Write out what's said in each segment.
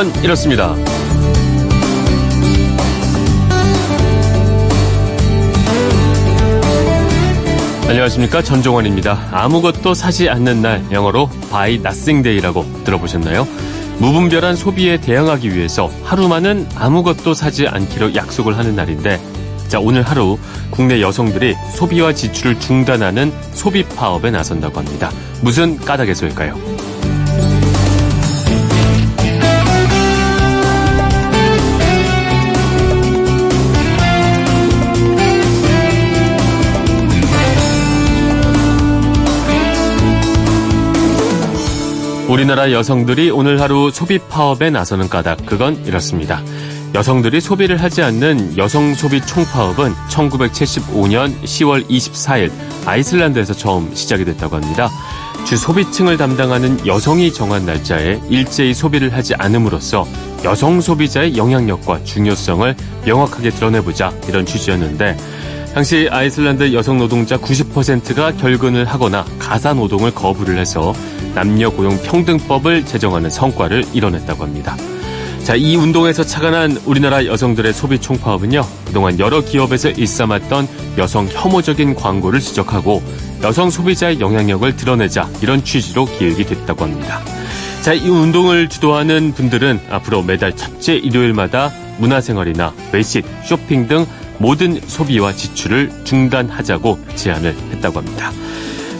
그건 이렇습니다. 안녕하십니까 전종원입니다. 아무것도 사지 않는 날 영어로 Nothing Day라고 들어보셨나요? 무분별한 소비에 대응하기 위해서 하루만은 아무것도 사지 않기로 약속을 하는 날인데 자 오늘 하루 국내 여성들이 소비와 지출을 중단하는 소비 파업에 나선다고 합니다. 무슨 까닭에서일까요? 우리나라 여성들이 오늘 하루 소비 파업에 나서는 까닭 그건 이렇습니다. 여성들이 소비를 하지 않는 여성 소비 총파업은 1975년 10월 24일 아이슬란드에서 처음 시작이 됐다고 합니다. 주 소비층을 담당하는 여성이 정한 날짜에 일제히 소비를 하지 않음으로써 여성 소비자의 영향력과 중요성을 명확하게 드러내보자 이런 취지였는데 당시 아이슬란드 여성 노동자 90%가 결근을 하거나 가사 노동을 거부를 해서 남녀 고용 평등법을 제정하는 성과를 이뤄냈다고 합니다. 자, 이 운동에서 착안한 우리나라 여성들의 소비 총파업은요, 그동안 여러 기업에서 일삼았던 여성 혐오적인 광고를 지적하고 여성 소비자의 영향력을 드러내자 이런 취지로 기획이 됐다고 합니다. 자, 이 운동을 주도하는 분들은 앞으로 매달 첫째 일요일마다 문화생활이나 외식, 쇼핑 등 모든 소비와 지출을 중단하자고 제안을 했다고 합니다.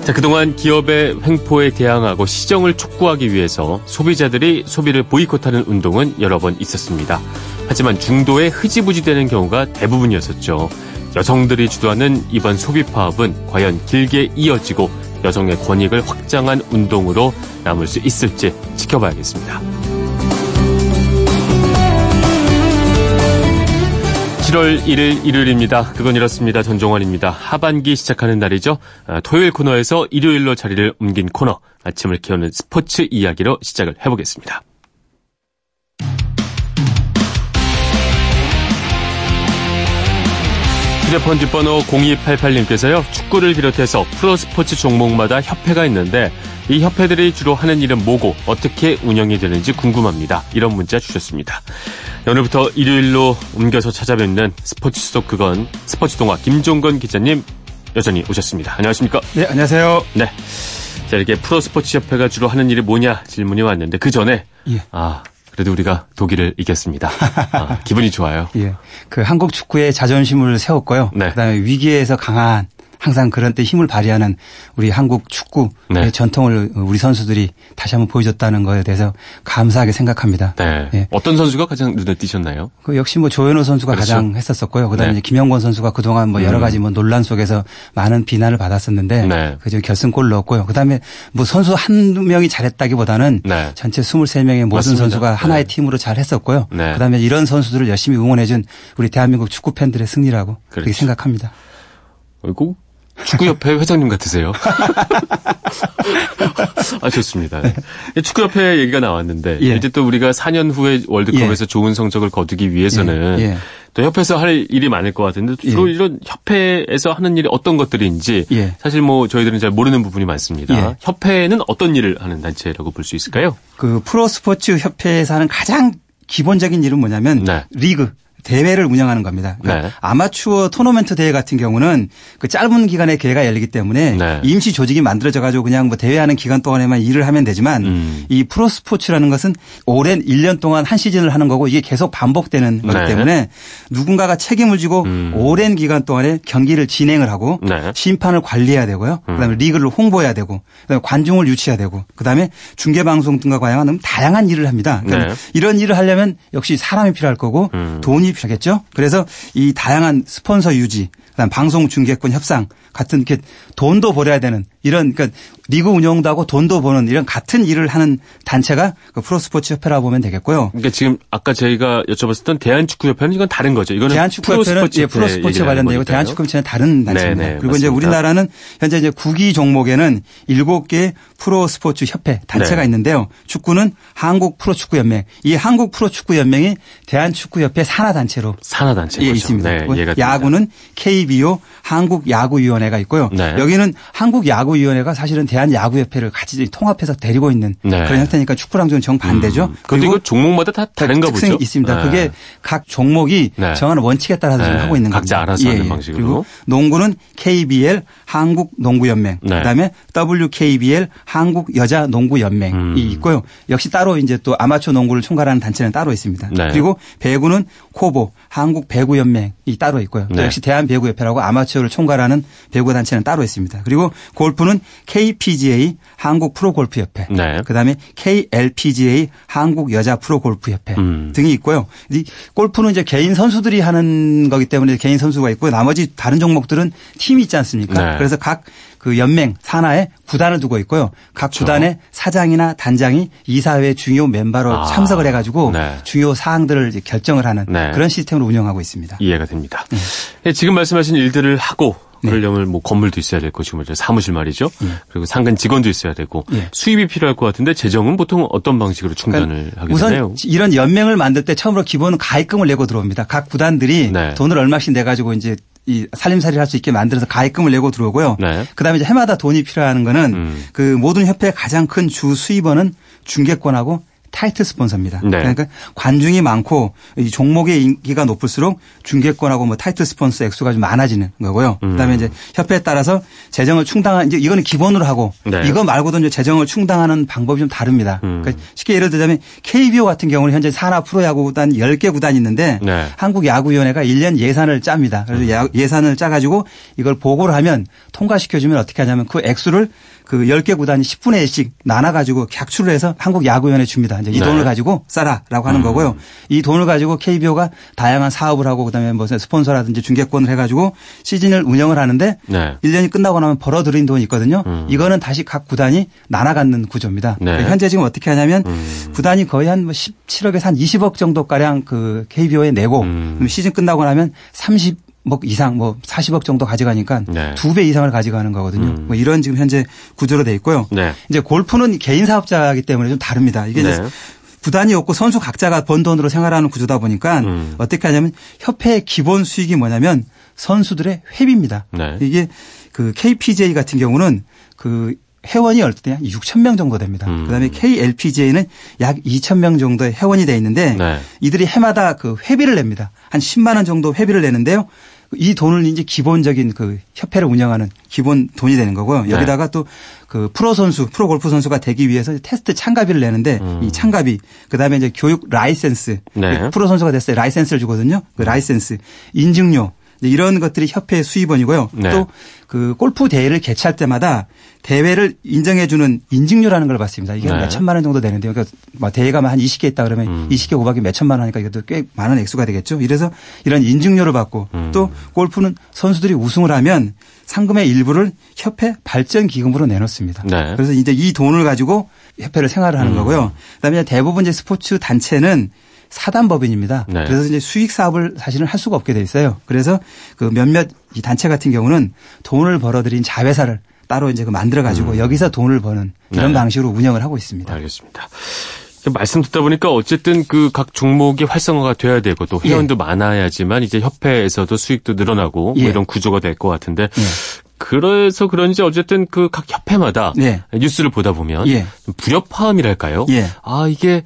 자, 그동안 기업의 횡포에 대항하고 시정을 촉구하기 위해서 소비자들이 소비를 보이콧하는 운동은 여러 번 있었습니다. 하지만 중도에 흐지부지 되는 경우가 대부분이었었죠. 여성들이 주도하는 이번 소비 파업은 과연 길게 이어지고 여성의 권익을 확장한 운동으로 남을 수 있을지 지켜봐야겠습니다. 7월 1일 일요일입니다. 그건 이렇습니다. 전종환입니다. 하반기 시작하는 날이죠. 토요일 코너에서 일요일로 자리를 옮긴 코너 아침을 키우는 스포츠 이야기로 시작을 해보겠습니다. 휴대폰 뒷번호 0288님께서요. 축구를 비롯해서 프로스포츠 종목마다 협회가 있는데 이 협회들이 주로 하는 일은 뭐고 어떻게 운영이 되는지 궁금합니다. 이런 문자 주셨습니다. 오늘부터 일요일로 옮겨서 찾아뵙는 스포츠 수석 그건 스포츠 동화 김종건 기자님 여전히 오셨습니다. 안녕하십니까? 네, 안녕하세요. 네. 자, 이렇게 프로스포츠 협회가 주로 하는 일이 뭐냐 질문이 왔는데 그 전에 예. 아, 그래도 우리가 독일을 이겼습니다. 아, 기분이 좋아요. 예. 그 한국 축구의 자존심을 세웠고요. 네. 그다음에 위기에서 강한 항상 그런 때 힘을 발휘하는 우리 한국 축구의 네. 전통을 우리 선수들이 다시 한번 보여줬다는 거에 대해서 감사하게 생각합니다. 네. 예. 어떤 선수가 가장 눈에 띄셨나요? 그 역시 뭐 조현우 선수가 그렇죠. 가장 했었었고요. 그다음에 네. 김영권 선수가 그동안 뭐 여러 음. 가지 뭐 논란 속에서 많은 비난을 받았었는데 네. 그저 결승골 넣었고요. 그다음에 뭐 선수 한 명이 잘했다기보다는 네. 전체 23명의 모든 맞습니다. 선수가 하나의 네. 팀으로 잘 했었고요. 네. 그다음에 이런 선수들을 열심히 응원해준 우리 대한민국 축구 팬들의 승리라고 그렇게 그렇죠. 생각합니다. 어이구, 축구협회 회장님 같으세요. 아, 좋습니다. 축구협회 얘기가 나왔는데, 예. 이제 또 우리가 4년 후에 월드컵에서 좋은 성적을 거두기 위해서는 예, 예. 또 협회에서 할 일이 많을 것 같은데, 주로 예. 이런 협회에서 하는 일이 어떤 것들인지, 예. 사실 뭐 저희들은 잘 모르는 부분이 많습니다. 예. 협회는 어떤 일을 하는 단체라고 볼 수 있을까요? 그 프로스포츠 협회에서 하는 가장 기본적인 일은 뭐냐면 네. 리그 대회를 운영하는 겁니다. 그러니까 네. 아마추어 토너먼트 대회 같은 경우는 그 짧은 기간에 대회가 열리기 때문에 네. 임시 조직이 만들어져 가지고 그냥 뭐 대회하는 기간 동안에만 일을 하면 되지만 음. 이 프로 스포츠라는 것은 오랜 1년 동안 한 시즌을 하는 거고 이게 계속 반복되는 네. 거기 때문에 누군가가 책임을 지고 음. 오랜 기간 동안에 경기를 진행을 하고 네. 심판을 관리해야 되고요. 음. 그다음에 리그를 홍보해야 되고 그다음에 관중을 유치해야 되고 그다음에 중계 방송 등과 관련한 다양한 일을 합니다. 그러니까 네. 이런 일을 하려면 역시 사람이 필요할 거고 음. 돈이 필요하겠죠. 그래서 이 다양한 스폰서 유지, 그다음 방송 중계권 협상 같은 이렇게 돈도 벌어야 되는 이런 그러니까 리그 운영도 하고 돈도 버는 이런 같은 일을 하는 단체가 그 프로스포츠 협회라고 보면 되겠고요. 그러니까 지금 아까 저희가 여쭤봤었던 대한축구협회는 이건 다른 거죠. 이거는 대한축구협회는 예, 프로스포츠 관련되고 대한축구협회는 다른 단체입니다. 네네, 그리고 이제 맞습니다. 우리나라는 현재 이제 구기 종목에는 일곱 개 프로스포츠 협회 단체가 네. 있는데요. 축구는 한국 프로축구 연맹. 이 한국 프로축구 연맹이 대한축구협회 산하 단체로 산하 단체 예, 거죠. 있습니다. 네. 야구는 KBO 한국 야구위원회가 있고요. 네. 여기는 한국 야구 야구위원회가 사실은 대한야구협회를 같이 통합해서 데리고 있는 네. 그런 형태니까 축구랑 좀 정반대죠. 음. 그런데 이거 종목마다 다 다른가 특성이 보죠? 있습니다. 네. 그게 각 종목이 네. 정하는 원칙에 따라서 지금 네. 하고 있는 각자 겁니다. 알아서 하는 방식으로. 그리고 농구는 KBL 한국농구연맹, 네. 그다음에 WKBL 한국여자농구연맹이 음. 있고요. 역시 따로 이제 또 아마추어 농구를 총괄하는 단체는 따로 있습니다. 네. 그리고 배구는 코보 한국배구연맹이 따로 있고요. 또 네. 역시 대한배구협회라고 아마추어를 총괄하는 배구 단체는 따로 있습니다. 그리고 골프 는 KPGA 한국 프로골프협회, 네. 그다음에 KLPGA 한국 여자 프로골프협회 음. 등이 있고요. 이 골프는 이제 개인 선수들이 하는 거기 때문에 개인 선수가 있고 나머지 다른 종목들은 팀이 있지 않습니까? 네. 그래서 각 그 연맹 산하에 구단을 두고 있고요. 각 그렇죠. 구단의 사장이나 단장이 이사회 중요 멤버로 아. 참석을 해가지고 네. 중요 사항들을 결정을 하는 네. 그런 시스템으로 운영하고 있습니다. 이해가 됩니다. 예, 지금 말씀하신 일들을 하고 네. 그러려면 뭐 건물도 있어야 될 것이고 사무실 말이죠. 그리고 상근 직원도 있어야 되고 예. 수입이 필요할 것 같은데 재정은 보통 어떤 방식으로 충전을 하게 우선 되나요? 이런 연맹을 만들 때 처음으로 기본 가입금을 내고 들어옵니다. 각 구단들이 네. 돈을 얼마씩 내 가지고 이제 이 살림살이를 할 수 있게 만들어서 가입금을 내고 들어오고요. 네. 그다음에 이제 해마다 돈이 필요한 거는 음. 그 모든 협회의 가장 큰 주 수입원은 중계권하고 타이틀 스폰서입니다. 네. 그러니까 관중이 많고 이 종목의 인기가 높을수록 중계권하고 뭐 타이틀 스폰서 액수가 좀 많아지는 거고요. 음. 그다음에 이제 협회에 따라서 재정을 충당한 이제 이거는 기본으로 하고 네. 이거 말고도 이제 재정을 충당하는 방법이 좀 다릅니다. 음. 그러니까 쉽게 예를 들자면 KBO 같은 경우는 현재 산하 프로야구 구단 10개 구단이 있는데 네. 한국야구위원회가 1년 예산을 짭니다. 그래서 야- 예산을 짜가지고 이걸 보고를 하면 통과시켜주면 어떻게 하냐면 그 액수를 그 10개 구단이 10분의 1씩 나눠가지고 객출을 해서 한국 야구위원회 줍니다. 이제 이 네. 돈을 가지고 써라라고 하는 거고요. 이 돈을 가지고 KBO가 다양한 사업을 하고 그다음에 무슨 스폰서라든지 중개권을 해가지고 시즌을 운영을 하는데 네. 1년이 끝나고 나면 벌어들인 돈이 있거든요. 음. 이거는 다시 각 구단이 나눠 갖는 구조입니다. 네. 그러니까 현재 지금 어떻게 하냐면 음. 구단이 거의 한 17억에서 한 20억 정도 가량 그 KBO에 내고 음. 시즌 끝나고 나면 30 억 이상 뭐 40억 정도 가져가니까 네. 두배 이상을 가져가는 거거든요. 음. 뭐 이런 지금 현재 구조로 돼 있고요. 네. 이제 골프는 개인 사업자이기 때문에 좀 다릅니다. 이게 이제 네. 구단이 없고 선수 각자가 번 돈으로 생활하는 구조다 보니까 음. 어떻게 하냐면 협회의 기본 수익이 뭐냐면 선수들의 회비입니다. 네. 이게 그 KPJ 같은 경우는 그 회원이 어떨 때한 6천 명 정도 됩니다. 음. 그다음에 KLPJ는 약 2천 명 정도의 회원이 돼 있는데 네. 이들이 해마다 그 회비를 냅니다. 한 10만 원 정도 회비를 내는데요. 이 돈을 이제 기본적인 그 협회를 운영하는 기본 돈이 되는 거고요. 네. 여기다가 또 그 프로 선수, 프로 골프 선수가 되기 위해서 테스트 참가비를 내는데 음. 이 참가비, 그다음에 이제 교육 라이센스, 네. 그 프로 선수가 됐을 때 라이센스를 주거든요. 그 라이센스, 인증료 이제 이런 것들이 협회의 수입원이고요. 네. 또그 골프 대회를 개최할 때마다 대회를 인정해주는 인증료라는 걸 받습니다. 이게 네. 몇 천만 원 정도 되는데요. 그러니까 뭐 대회가 한 20개 있다 그러면 음. 20개 곱하기 몇 천만 원 하니까 이것도 꽤 많은 액수가 되겠죠. 이래서 이런 인증료를 받고 음. 또 골프는 선수들이 우승을 하면 상금의 일부를 협회 발전 기금으로 내놓습니다. 네. 그래서 이제 이 돈을 가지고 협회를 생활을 하는 음. 거고요. 그다음에 대부분 이제 스포츠 단체는 사단법인입니다. 네. 그래서 이제 수익 사업을 사실은 할 수가 없게 돼 있어요. 그래서 그 몇몇 이 단체 같은 경우는 돈을 벌어들인 자회사를 따로 이제 그 만들어 가지고 여기서 돈을 버는 이런 음. 네. 방식으로 운영을 하고 있습니다. 알겠습니다. 말씀 듣다 보니까 어쨌든 그 각 종목이 활성화가 돼야 되고 또 회원도 많아야지만 이제 협회에서도 수익도 늘어나고 뭐 예. 이런 구조가 될 것 같은데 예. 그래서 그런지 어쨌든 그 각 협회마다 네. 뉴스를 보다 보면 예. 좀 불협화음이랄까요? 예. 아 이게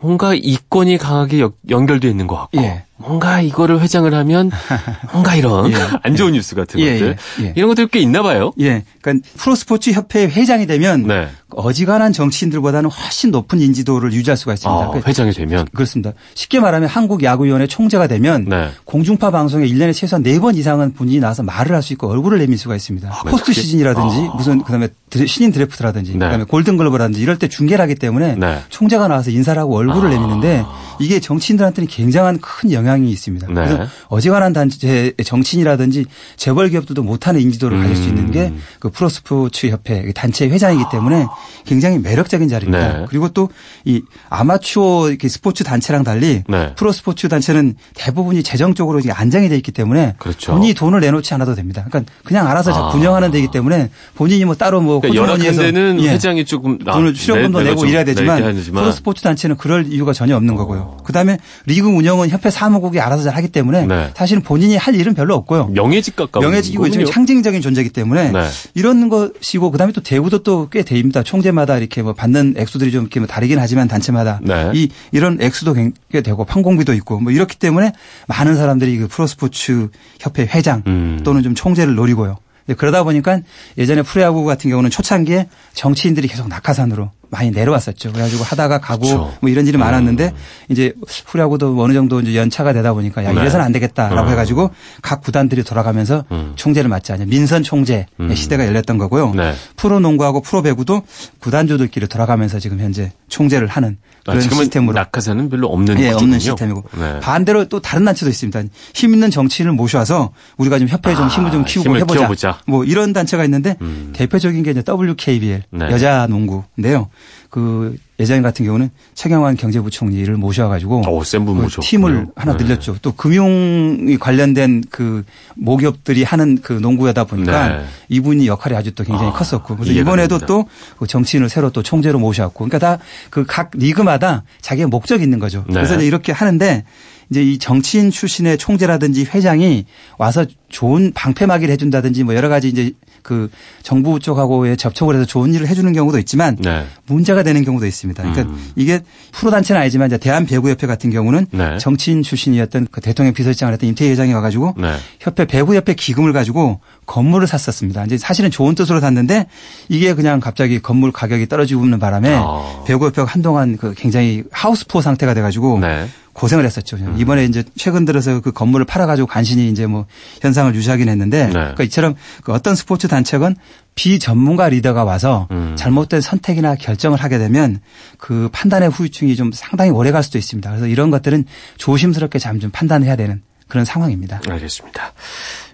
뭔가 이권이 강하게 여- 연결돼 있는 것 같고 예. 뭔가 이거를 회장을 하면 뭔가 이런 예. 안 좋은 뉴스 같은 예, 것들 예, 예. 이런 것들이 꽤 있나 봐요. 예. 그러니까 프로스포츠 협회 회장이 되면 네. 어지간한 정치인들보다는 훨씬 높은 인지도를 유지할 수가 있습니다. 아, 그- 회장이 되면 그렇습니다. 쉽게 말하면 한국 야구위원회 총재가 되면 네. 공중파 방송에 1년에 최소한 4번 이상은 본인이 나와서 말을 할 수 있고 얼굴을 내밀 수가 있습니다. 아, 포스트 그게- 시즌이라든지 아. 무슨 그다음에 신인 드래프트라든지 네. 그다음에 골든글러브라든지 이럴 때 중계를 하기 때문에 네. 총재가 나와서 인사를 하고 얼굴을 아. 내미는데 이게 정치인들한테는 굉장한 큰 영향이 있습니다. 네. 그래서 어지간한 단체 정치인이라든지 재벌 기업들도 못하는 인지도를 가질 수 있는 게 음. 그 프로스포츠 협회 단체 회장이기 때문에 굉장히 매력적인 자리입니다. 네. 그리고 또 이 아마추어 이렇게 스포츠 단체랑 달리 네. 프로 스포츠 단체는 대부분이 재정적으로 안정이 돼 있기 때문에 그렇죠. 본인이 돈을 내놓지 않아도 됩니다. 그러니까 그냥 알아서 아. 운영하는 데이기 때문에 본인이 뭐 따로 뭐 그러니까 호주머니에서 대는 예. 회장이 조금 아, 돈을 출연금도 내고 좀 이래야 되지만 프로 스포츠 단체는 그럴 이유가 전혀 없는 거고요. 그다음에 리그 운영은 협회 사무국이 알아서 잘 하기 때문에 네. 사실은 본인이 할 일은 별로 없고요. 명예직 가까운 명예직이고 지금. 상징적인 존재이기 때문에 네. 이런 것이고 그다음에 또 대우도 또꽤 됩니다. 총재마다 이렇게 뭐 받는 액수들이 좀 이렇게 뭐 다르긴 하지만 단체마다 네. 이 이런 액수도 꽤 되고 판공비도 있고 뭐 이렇기 때문에 많은 사람들이 그 프로스포츠 협회 회장 음. 또는 좀 총재를 노리고요. 네, 그러다 보니까 예전에 프로야구 같은 경우는 초창기에 정치인들이 계속 낙하산으로 많이 내려왔었죠. 그래가지고 하다가 가고 그렇죠. 뭐 이런 일이 많았는데 이제 프로야구도 어느 정도 이제 연차가 되다 보니까 야 네. 이래서는 안 되겠다라고 어. 해가지고 각 구단들이 돌아가면서 음. 총재를 맡지 않냐 민선 총재의 음. 시대가 열렸던 거고요. 네. 프로 농구하고 프로 배구도 구단주들끼리 돌아가면서 지금 현재 총재를 하는 아, 그런 지금은 시스템으로 낙하산은 별로 없는 예, 구조군요. 없는 시스템이고 네. 반대로 또 다른 단체도 있습니다. 힘 있는 정치인을 모셔와서 우리가 좀 협회에 좀 아, 힘을 좀 키우고 힘을 해보자. 키워보자. 뭐 이런 단체가 있는데 음. 대표적인 게 이제 WKBL 네. 여자 농구인데요. 그 예전 같은 경우는 최경환 경제부총리를 모셔와가지고 오, 센분 그. 팀을 하나 네. 늘렸죠. 또 금융이 관련된 그 모기업들이 하는 그 농구여다 보니까 네. 이분이 역할이 아주 또 굉장히 아, 컸었고 그래서 이번에도. 또그 정치인을 새로 또 총재로 모셔왔고 그러니까 다 그 각 리그마다 자기의 목적이 있는 거죠. 네. 그래서 이렇게 하는데 이제 이 정치인 출신의 총재라든지 회장이 와서 좋은 방패막이를 해준다든지 뭐 여러 가지 이제 그 정부 쪽하고의 접촉을 해서 좋은 일을 해주는 경우도 있지만 네. 문제가 되는 경우도 있습니다. 그러니까 음. 이게 프로 단체는 아니지만 이제 대한 배구협회 같은 경우는 네. 정치인 출신이었던 그 대통령 비서실장을 했던 임태희 회장이 와가지고 네. 협회 배구협회 기금을 가지고 건물을 샀었습니다. 이제 사실은 좋은 뜻으로 샀는데 이게 그냥 갑자기 건물 가격이 떨어지고 있는 바람에 아. 배구협회가 한동안 그 굉장히 하우스 푸어 상태가 돼가지고 네. 고생을 했었죠. 이번에 이제 최근 들어서 그 건물을 팔아가지고 간신히 이제 뭐 현상을 유지하긴 했는데 네. 그러니까 이처럼 그 어떤 스포츠 단체건 비전문가 리더가 와서 음. 잘못된 선택이나 결정을 하게 되면 그 판단의 후유증이 좀 상당히 오래 갈 수도 있습니다. 그래서 이런 것들은 조심스럽게 참좀 판단해야 되는 그런 상황입니다. 알겠습니다.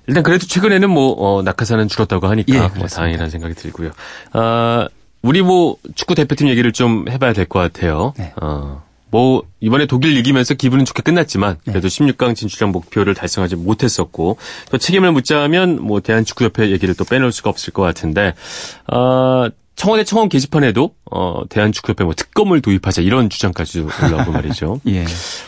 일단 그래도 최근에는 뭐 어, 낙하산은 줄었다고 하니까 예, 뭐. 다행이라는 생각이 들고요. 아, 우리 뭐 축구 대표팀 얘기를 좀 해봐야 될 것 같아요. 네. 어, 뭐 이번에 독일 이기면서 기분은 좋게 끝났지만 네. 그래도 16강 진출형 목표를 달성하지 못했었고 또 책임을 묻자면 뭐 대한축구협회 얘기를 또 빼놓을 수가 없을 것 같은데 어, 청와대 청원 게시판에도 어, 대한축구협회 뭐 특검을 도입하자 이런 주장까지 올라오고 말이죠. 예.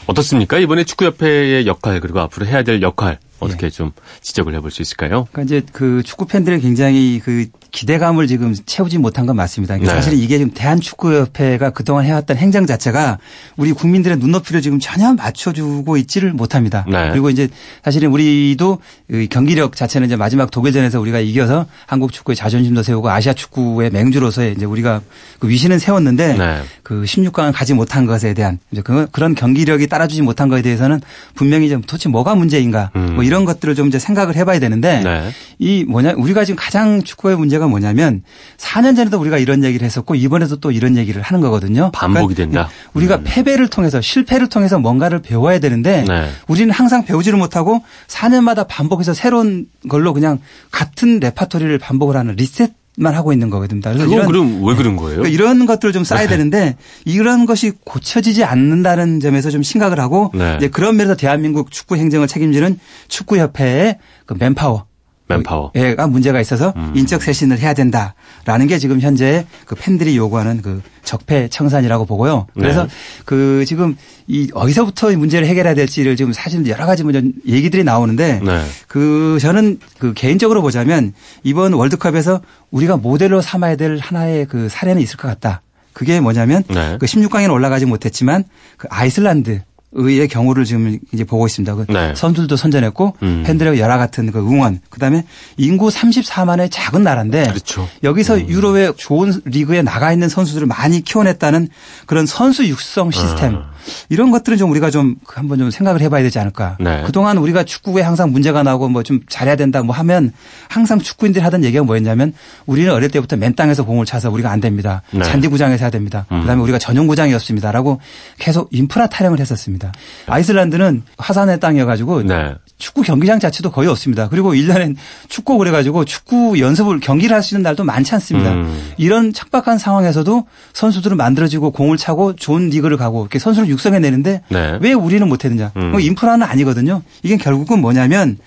어떻습니까? 이번에 축구협회의 역할 그리고 앞으로 해야 될 역할 예. 어떻게 좀 지적을 해볼 수 있을까요? 그러니까 이제 그 축구 팬들이 굉장히 그 기대감을 지금 채우지 못한 건 맞습니다. 그러니까 네. 사실은 이게 지금 대한축구협회가 그동안 해왔던 행정 자체가 우리 국민들의 눈높이를 지금 전혀 맞춰주고 있지를 못합니다. 네. 그리고 이제 사실은 우리도 이 경기력 자체는 이제 마지막 독일전에서 우리가 이겨서 한국 축구의 자존심도 세우고 아시아 축구의 맹주로서의 이제 우리가 그 위신은 세웠는데 네. 그 16강을 가지 못한 것에 대한 이제 그- 그런 경기력이 따라주지 못한 것에 대해서는 분명히 좀 도대체 뭐가 문제인가 음. 뭐 이런 것들을 좀 이제 생각을 해봐야 되는데 네. 이 뭐냐 우리가 지금 가장 축구의 문제가 뭐냐면 4년 전에도 우리가 이런 얘기를 했었고 이번에도 또 이런 얘기를 하는 거거든요. 반복이 그러니까 된다. 우리가 음. 패배를 통해서 실패를 통해서 뭔가를 배워야 되는데 네. 우리는 항상 배우지를 못하고 4년마다 반복해서 새로운 걸로 그냥 같은 레파토리를 반복을 하는 리셋 만 하고 있는 거거든요. 그래서 그건 이런 그럼 왜 그런 거예요? 그러니까 이런 것들을 좀 쌓아야 네. 되는데 이런 것이 고쳐지지 않는다는 점에서 좀 심각을 하고 네. 이제 그런 면에서 대한민국 축구 행정을 책임지는 축구협회의 그 맨파워 맨파워. 가 문제가 있어서 음. 인적 쇄신을 해야 된다라는 게 지금 현재 그 팬들이 요구하는 그 적폐 청산이라고 보고요. 그래서 네. 그 지금 이 어디서부터 이 문제를 해결해야 될지를 지금 사실 여러 가지 문제 얘기들이 나오는데 네. 그 저는 그 개인적으로 보자면 이번 월드컵에서 우리가 모델로 삼아야 될 하나의 그 사례는 있을 것 같다. 그게 뭐냐면 네. 그 16강에는 올라가지 못했지만 그 아이슬란드 의 경우를 지금 이제 보고 있습니다. 그 네. 선수들도 선전했고 음. 팬들의 열화 같은 그 응원, 그다음에 인구 34만의 작은 나라인데 그렇죠. 여기서 유럽의 좋은 리그에 나가 있는 선수들을 많이 키워냈다는 그런 선수 육성 시스템. 아. 이런 것들은 좀 우리가 좀 한번 좀 생각을 해봐야 되지 않을까. 네. 그동안 우리가 축구에 항상 문제가 나고 뭐 좀 잘해야 된다 뭐 하면 항상 축구인들이 하던 얘기가 뭐였냐면 우리는 어릴 때부터 맨 땅에서 공을 차서 우리가 안 됩니다. 네. 잔디구장에서 해야 됩니다. 음. 그다음에 우리가 전용구장이었습니다라고 계속 인프라 타령을 했었습니다. 아이슬란드는 화산의 땅이어가지고 네. 축구 경기장 자체도 거의 없습니다. 그리고 1년엔 축구 그래가지고 축구 연습을 경기를 할 수 있는 날도 많지 않습니다. 음. 이런 척박한 상황에서도 선수들은 만들어지고 공을 차고 좋은 리그를 가고 이렇게 선수를 육성해내는데 네. 왜 우리는 못했느냐. 음. 뭐 인프라는 아니거든요. 이게 결국은 뭐냐면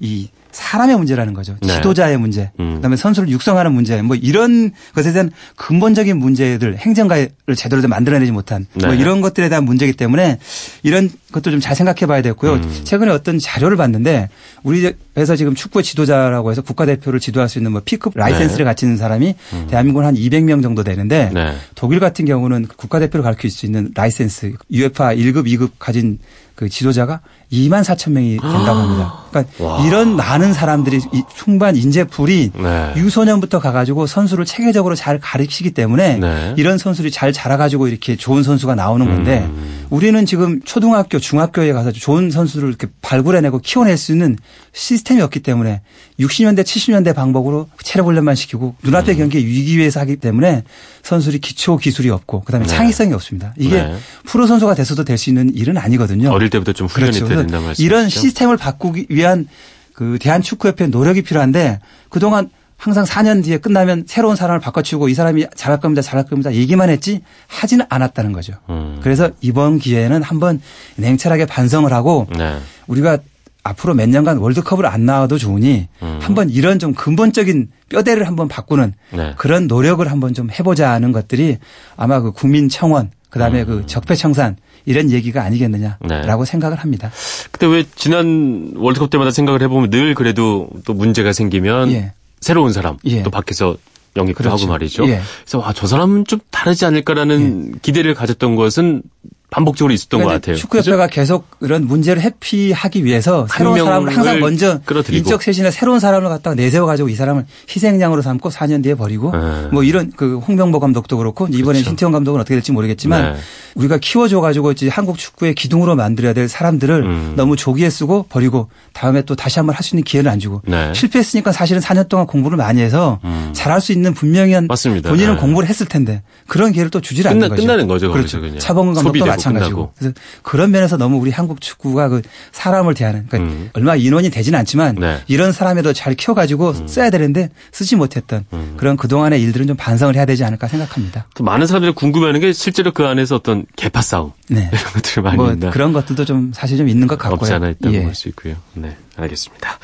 이 사람의 문제라는 거죠. 네. 지도자의 문제, 음. 그다음에 선수를 육성하는 문제, 뭐 이런 것에 대한 근본적인 문제들, 행정가를 제대로 좀 만들어내지 못한 뭐 네. 이런 것들에 대한 문제이기 때문에 이런 것도 좀 잘 생각해봐야 되고요. 음. 최근에 어떤 자료를 봤는데 우리에서 지금 축구의 지도자라고 해서 국가대표를 지도할 수 있는 뭐 P급 라이센스를 갖춘 사람이 대한민국은 한 200명 정도 되는데 음. 네. 독일 같은 경우는 국가대표를 가르칠 수 있는 라이센스 UEFA 1급, 2급 가진 그 지도자가 2만 4천 명이 된다고 합니다. 그러니까 와. 이런 많은 사람들이 이 충분한 인재풀이 네. 유소년부터 가가지고 선수를 체계적으로 잘 가르치기 때문에 네. 이런 선수들이 잘 자라가지고 이렇게 좋은 선수가 나오는 건데 음. 우리는 지금 초등학교, 중학교에 가서 좋은 선수를 이렇게 발굴해내고 키워낼 수 있는 시스템이 없기 때문에 60년대, 70년대 방법으로 체력 훈련만 시키고 눈앞의 음. 경기에 위기 위해서 하기 때문에 선수들이 기초 기술이 없고 그다음에 네. 창의성이 없습니다. 이게 네. 프로 선수가 돼서도 될 수 있는 일은 아니거든요. 어릴 때부터 좀 훈련이 그렇죠. 된다는 말씀이시죠? 이런 시스템을 바꾸기 위한 그 대한축구협회 노력이 필요한데 그동안 항상 4년 뒤에 끝나면 새로운 사람을 바꿔치우고 이 사람이 잘할 겁니다, 잘할 겁니다 얘기만 했지 하지는 않았다는 거죠. 음. 그래서 이번 기회에는 한번 냉철하게 반성을 하고 네. 우리가 앞으로 몇 년간 월드컵을 안 나와도 좋으니 음. 한번 이런 좀 근본적인 뼈대를 한번 바꾸는 네. 그런 노력을 한번 좀 해보자 하는 것들이 아마 그 국민 청원 그다음에 그 적폐청산 이런 얘기가 아니겠느냐라고 음. 네. 생각을 합니다. 근데 왜 지난 월드컵 때마다 생각을 해보면 늘 그래도 또 문제가 생기면 예. 새로운 사람 예. 또 밖에서 영입도 그렇죠. 하고 말이죠. 예. 그래서 와, 저 사람은 좀 다르지 않을까라는 기대를 가졌던 것은 반복적으로 있었던 것 그러니까 같아요. 축구협회가 계속 이런 문제를 회피하기 위해서 새로운 사람을 항상 먼저 끌어들이고. 인적 쇄신에 새로운 사람을 갖다가 내세워 가지고 이 사람을 희생양으로 삼고 4년 뒤에 버리고 네. 뭐 이런 그 홍명보 감독도 그렇고 이번에 그렇죠. 신태용 감독은 어떻게 될지 모르겠지만 네. 우리가 키워줘 가지고 이제 한국 축구의 기둥으로 만들어야 될 사람들을 음. 너무 조기에 쓰고 버리고 다음에 또 다시 한번 할 수 있는 기회를 안 주고 네. 실패했으니까 사실은 4년 동안 공부를 많이 해서 음. 잘할 수 있는 분명한 맞습니다. 본인은 네. 공부를 했을 텐데 그런 기회를 또 주질 끝나- 않는 거죠. 끝나는 거죠, 그렇죠. 차범근 감독도 마찬가지고. 끝나고. 그래서 그런 면에서 너무 우리 한국 축구가 그 사람을 대하는 그러니까 음. 얼마 인원이 되지는 않지만 네. 이런 사람에도 잘 키워가지고 써야 되는데 쓰지 못했던 음. 그런 그 동안의 일들은 좀 반성을 해야 되지 않을까 생각합니다. 또 많은 사람들이 궁금해하는 게 실제로 그 안에서 어떤 개파 싸움 네. 이런 것들이 많이 뭐 있나 그런 것들도 좀 사실 좀 있는 것 같고요. 없지 않아 있다고 예. 볼수 있고요. 네, 알겠습니다.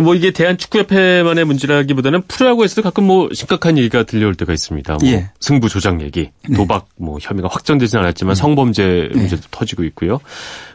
뭐 이게 대한축구협회만의 문제라기보다는 프로야구에서도 가끔 뭐 심각한 얘기가 들려올 때가 있습니다. 뭐 예. 승부 조작 얘기, 네. 도박 뭐 혐의가 확정되지는 않았지만 성범죄 문제도 터지고 있고요.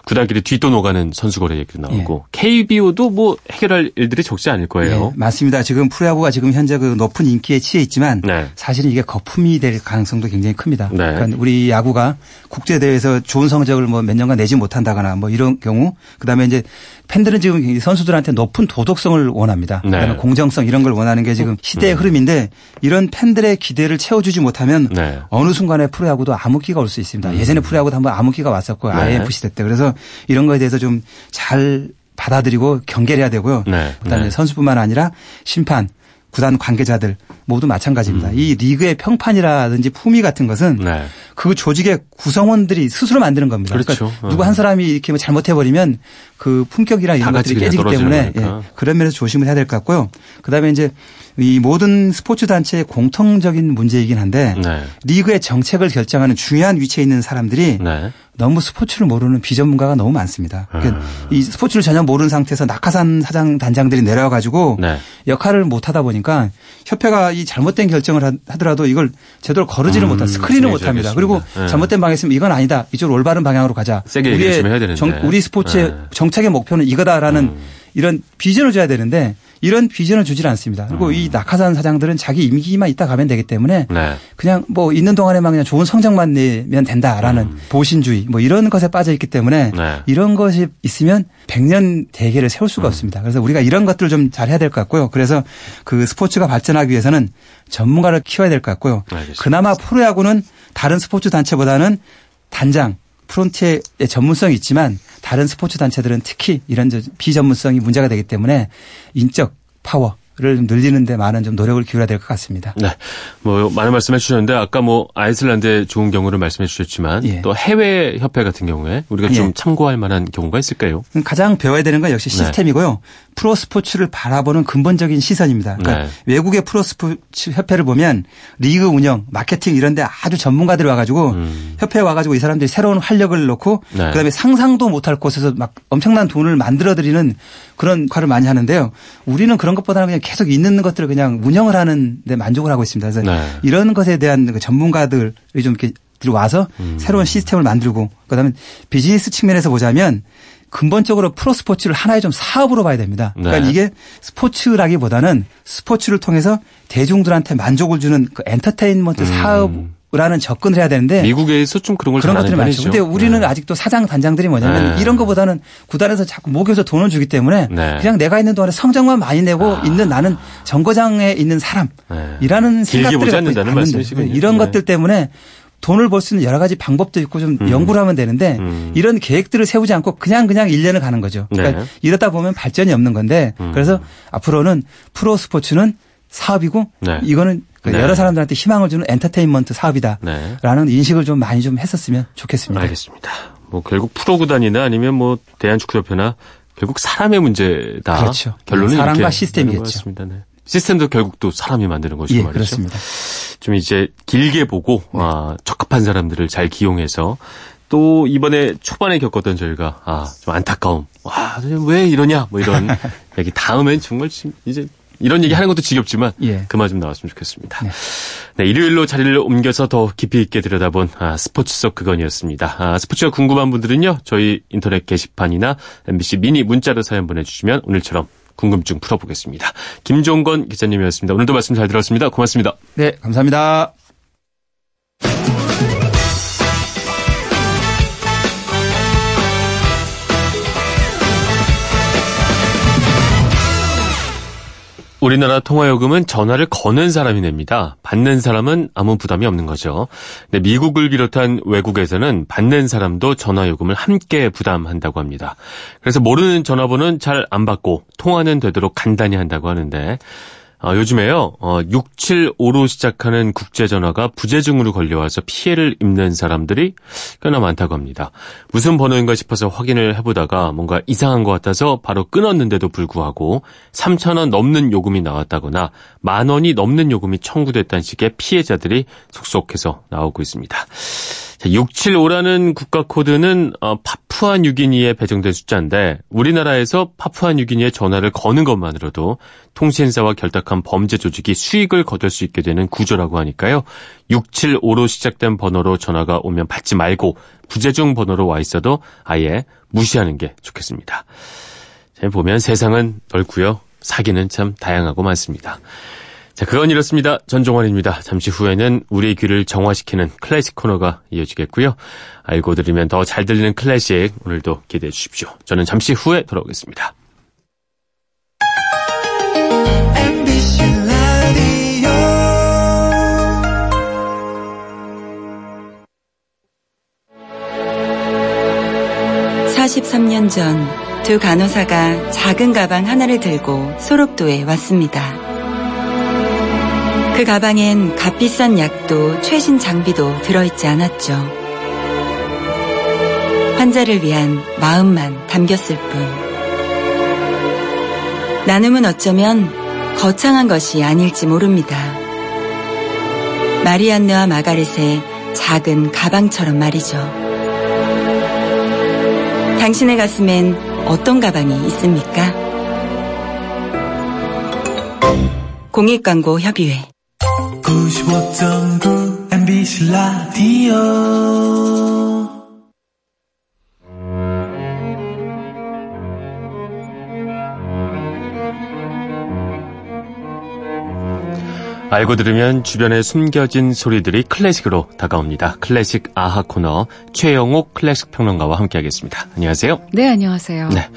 구단끼리 뒷돈오가는 선수 거래 얘기도 나오고 KBO도 뭐 해결할 일들이 적지 않을 거예요. 예, 맞습니다. 지금 프로야구가 지금 현재 그 높은 인기에 치에 있지만 네. 사실은 이게 거품이 될 가능성도 굉장히 큽니다. 네. 그러니까 우리 야구가 국제 대회에서 좋은 성적을 뭐 몇 년간 내지 못한다거나 뭐 이런 경우 그다음에 이제 팬들은 지금 선수들한테 높은 도덕성을 원합니다. 네. 그다음에 공정성 이런 걸 원하는 게 지금 시대의 흐름인데 이런 팬들의 기대를 채워주지 못하면 네. 어느 순간에 프로야구도 암흑기가 올 수 있습니다. 예전에 프로야구도 한번 암흑기가 왔었고 네. IMF 시대 때 그래서 이런 거에 대해서 좀 잘 받아들이고 경계를 해야 되고요. 네. 그다음에 네. 선수뿐만 아니라 심판, 구단 관계자들 모두 마찬가지입니다. 이 리그의 평판이라든지 품위 같은 것은 음. 네. 그 조직의 구성원들이 스스로 만드는 겁니다. 그렇죠. 러니까 누구 어. 한 사람이 이렇게 뭐 잘못해버리면 그 품격이랑 다 이런 것들이 깨지기 때문에. 예, 그런 면에서 조심을 해야 될 것 같고요. 그다음에 이제 이 모든 스포츠 단체의 공통적인 문제이긴 한데 네. 리그의 정책을 결정하는 중요한 위치에 있는 사람들이 네. 너무 스포츠를 모르는 비전문가가 너무 많습니다. 그러니까 아. 이 스포츠를 전혀 모르는 상태에서 낙하산 사장 단장들이 내려와 가지고 네. 역할을 못 하다 보니까 협회가 이 잘못된 결정을 하- 하더라도 이걸 제대로 거르지를 음, 못한 스크린을 못 합니다. 그리고. 네. 잘못된 방향 있으면 이건 아니다. 이쪽 올바른 방향으로 가자. 세게 좀 해야 되는데. 우리 스포츠의 네. 정책의 목표는 이거다라는 음. 이런 비전을 줘야 되는데 이런 비전을 주질 않습니다. 그리고 이 낙하산 사장들은 자기 임기만 있다 가면 되기 때문에 음. 네. 그냥 뭐 있는 동안에만 그냥 좋은 성적만 내면 된다라는 보신주의 뭐 이런 것에 빠져 있기 때문에 음. 네. 이런 것이 있으면 100년 대계를 세울 음. 수가 없습니다. 그래서 우리가 이런 것들을 좀 잘 해야 될 것 같고요. 그래서 그 스포츠가 발전하기 위해서는 전문가를 키워야 될 것 같고요. 알겠습니다. 그나마 프로야구는 다른 스포츠 단체보다는 단장 프론티의 전문성이 있지만 다른 스포츠 단체들은 특히 이런 비전문성이 문제가 되기 때문에 인적 파워 를 늘리는데 많은 좀 노력을 기울여야 될 것 같습니다. 네, 뭐 많은 말씀해 주셨는데 아까 뭐 아이슬란드의 좋은 경우를 말씀해 주셨지만 예. 또 해외 협회 같은 경우에 우리가 좀 예. 참고할 만한 경우가 있을까요? 가장 배워야 되는 건 역시 네. 시스템이고요. 네. 프로 스포츠를 바라보는 근본적인 시선입니다. 그러니까 네. 외국의 프로 스포츠 협회를 보면 리그 운영, 마케팅 이런 데 아주 전문가들이 와가지고 음. 협회에 와가지고 이 사람들이 새로운 활력을 놓고 네. 그다음에 상상도 못할 곳에서 막 엄청난 돈을 만들어들이는 그런 역할을 많이 하는데요. 우리는 그런 것보다는 그냥 계속 있는 것들을 그냥 운영을 하는 데 만족을 하고 있습니다. 그래서 네. 이런 것에 대한 그 전문가들이 좀 이렇게 들어와서 음. 새로운 시스템을 만들고 그다음에 비즈니스 측면에서 보자면 근본적으로 프로 스포츠를 하나의 좀 사업으로 봐야 됩니다. 그러니까 네. 이게 스포츠라기보다는 스포츠를 통해서 대중들한테 만족을 주는 그 엔터테인먼트 음. 사업 라는 접근을 해야 되는데 미국에서 좀 그런 걸 그런 것들이 많죠. 근데 우리는 네. 아직도 사장 단장들이 뭐냐면 네. 이런 것보다는 구단에서 자꾸 목에서 돈을 주기 때문에 네. 그냥 내가 있는 동안에 성적만 많이 내고 아. 있는 나는 정거장에 있는 사람이라는 네. 생각들이 갖고 있는데 이런 네. 것들 때문에 돈을 벌 수 있는 여러 가지 방법도 있고 좀 음. 연구를 하면 되는데 음. 이런 계획들을 세우지 않고 그냥 그냥 1년을 가는 거죠. 그러니까 네. 이러다 보면 발전이 없는 건데 음. 그래서 앞으로는 프로 스포츠는 사업이고 네. 이거는 그 네. 여러 사람들한테 희망을 주는 엔터테인먼트 사업이다라는 네. 인식을 좀 많이 좀 했었으면 좋겠습니다. 알겠습니다. 뭐 결국 프로 구단이나 아니면 뭐 대한축구협회나 결국 사람의 문제다. 그렇죠. 결론은 사람과 시스템이겠죠. 네. 시스템도 결국 또 사람이 만드는 것이고 예, 말이죠. 그렇습니다. 좀 이제 길게 보고 네. 아, 적합한 사람들을 잘 기용해서 또 이번에 초반에 겪었던 저희가 아, 좀 안타까움. 와, 왜 이러냐? 뭐 이런 얘기 다음엔 정말 이제 이런 얘기 하는 것도 지겹지만 예. 그만 좀 나왔으면 좋겠습니다. 네. 네. 일요일로 자리를 옮겨서 더 깊이 있게 들여다본 아, 스포츠 속 그건이었습니다. 아, 스포츠가 궁금한 분들은요. 저희 인터넷 게시판이나 MBC 미니 문자로 사연 보내주시면 오늘처럼 궁금증 풀어보겠습니다. 김종건 기자님이었습니다. 오늘도 말씀 잘 들었습니다. 고맙습니다. 네, 감사합니다. 우리나라 통화요금은 전화를 거는 사람이 냅니다. 받는 사람은 아무 부담이 없는 거죠. 근데 미국을 비롯한 외국에서는 받는 사람도 전화요금을 함께 부담한다고 합니다. 그래서 모르는 전화번호는 잘 안 받고 통화는 되도록 간단히 한다고 하는데 어, 요즘에요, 어, 675로 시작하는 국제전화가 부재중으로 걸려와서 피해를 입는 사람들이 꽤나 많다고 합니다. 무슨 번호인가 싶어서 확인을 해보다가 뭔가 이상한 것 같아서 바로 끊었는데도 불구하고 3천원 넘는 요금이 나왔다거나 만 원이 넘는 요금이 청구됐다는 식의 피해자들이 속속해서 나오고 있습니다. 675라는 국가 코드는 어, 파푸아 뉴기니에 배정된 숫자인데 우리나라에서 파푸아 뉴기니에 전화를 거는 것만으로도 통신사와 결탁한 범죄 조직이 수익을 거둘 수 있게 되는 구조라고 하니까요. 675로 시작된 번호로 전화가 오면 받지 말고 부재중 번호로 와 있어도 아예 무시하는 게 좋겠습니다. 보면 세상은 넓고요. 사기는 참 다양하고 많습니다. 자, 그건 이렇습니다. 전종환입니다. 잠시 후에는 우리의 귀를 정화시키는 클래식 코너가 이어지겠고요. 알고 들으면 더 잘 들리는 클래식 오늘도 기대해 주십시오. 저는 잠시 후에 돌아오겠습니다. (43년) 전 두 간호사가 작은 가방 하나를 들고 소록도에 왔습니다. 그 가방엔 값비싼 약도 최신 장비도 들어있지 않았죠. 환자를 위한 마음만 담겼을 뿐. 나눔은 어쩌면 거창한 것이 아닐지 모릅니다. 마리안느와 마가렛의 작은 가방처럼 말이죠. 당신의 가슴엔 어떤 가방이 있습니까? 공익광고 협의회 95.9 MBC 라디오 알고 들으면 주변에 숨겨진 소리들이 클래식으로 다가옵니다. 클래식 아하 코너 최영옥 클래식 평론가와 함께하겠습니다. 안녕하세요. 네, 안녕하세요. 네.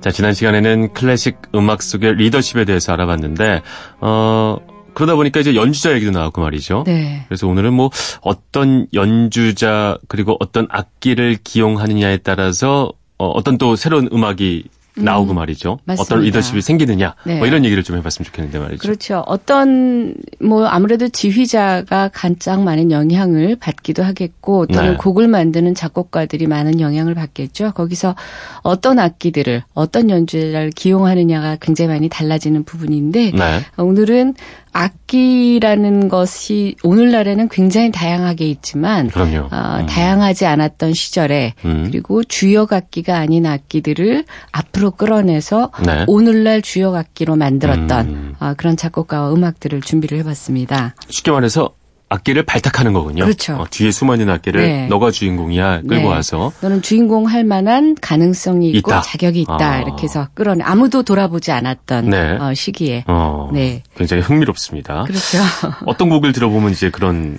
자, 지난 시간에는 클래식 음악 속의 리더십에 대해서 알아봤는데, 어, 그러다 보니까 이제 연주자 얘기도 나왔고 말이죠. 네. 그래서 오늘은 뭐 어떤 연주자 그리고 어떤 악기를 기용하느냐에 따라서 어, 어떤 또 새로운 음악이 나오고 말이죠. 맞습니다. 어떤 리더십이 생기느냐 네. 뭐 이런 얘기를 좀 해봤으면 좋겠는데 말이죠. 그렇죠. 어떤 뭐 아무래도 지휘자가 가장 많은 영향을 받기도 하겠고 또는 네. 곡을 만드는 작곡가들이 많은 영향을 받겠죠. 거기서 어떤 악기들을 어떤 연주자를 기용하느냐가 굉장히 많이 달라지는 부분인데 네. 오늘은 악기라는 것이 오늘날에는 굉장히 다양하게 있지만 그럼요. 어, 음. 다양하지 않았던 시절에 음. 그리고 주역 악기가 아닌 악기들을 앞으로 끌어내서 네. 오늘날 주역 악기로 만들었던 음. 어, 그런 작곡가와 음악들을 준비를 해봤습니다. 쉽게 말해서 악기를 발탁하는 거군요. 그렇죠. 어, 뒤에 숨어있는 악기를 네. 너가 주인공이야 끌고 네. 와서 너는 주인공 할 만한 가능성이 있고 있다. 자격이 있다 아. 이렇게 해서 끌어내 아무도 돌아보지 않았던 네. 어, 시기에 어, 네. 굉장히 흥미롭습니다. 그렇죠. 어떤 곡을 들어보면 이제 그런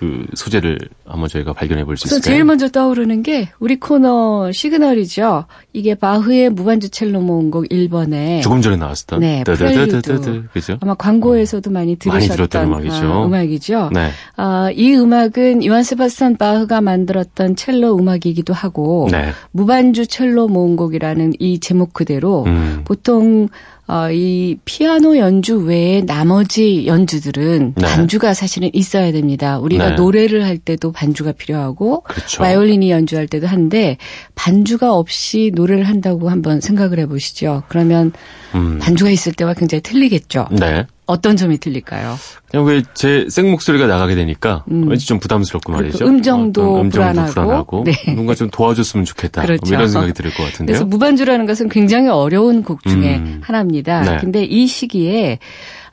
그 소재를 한번 저희가 발견해 볼 수 있을까요? 제일 먼저 떠오르는 게 우리 코너 시그널이죠. 이게 바흐의 무반주 첼로 모음곡 1번에 조금 전에 나왔었던 네, 프렐류드. 그죠? 아마 광고에서도 많이 많이 들었던 들으셨던 음악이죠. 어, 음악이죠. 네. 아, 이 음악은 요한 세바스찬 바흐가 만들었던 첼로 음악이기도 하고 네. 무반주 첼로 모음곡이라는 이 제목 그대로 음. 보통 어, 이 피아노 연주 외에 나머지 연주들은 네. 반주가 사실은 있어야 됩니다. 우리가 네. 노래를 할 때도 반주가 필요하고 그렇죠. 바이올린이 연주할 때도 한데 반주가 없이 노래를 한다고 한번 생각을 해보시죠. 그러면 음. 반주가 있을 때와 굉장히 틀리겠죠. 네. 어떤 점이 틀릴까요? 그냥 왜 제 생 목소리가 나가게 되니까 왠지 좀 부담스럽고 말이죠. 음정도 음정도 불안하고. 불안하고 네. 누군가 좀 도와줬으면 좋겠다. 뭐 그렇죠. 이런 생각이 들 것 같은데요. 그래서 무반주라는 것은 굉장히 어려운 곡 중에 음. 하나입니다. 네. 근데 이 시기에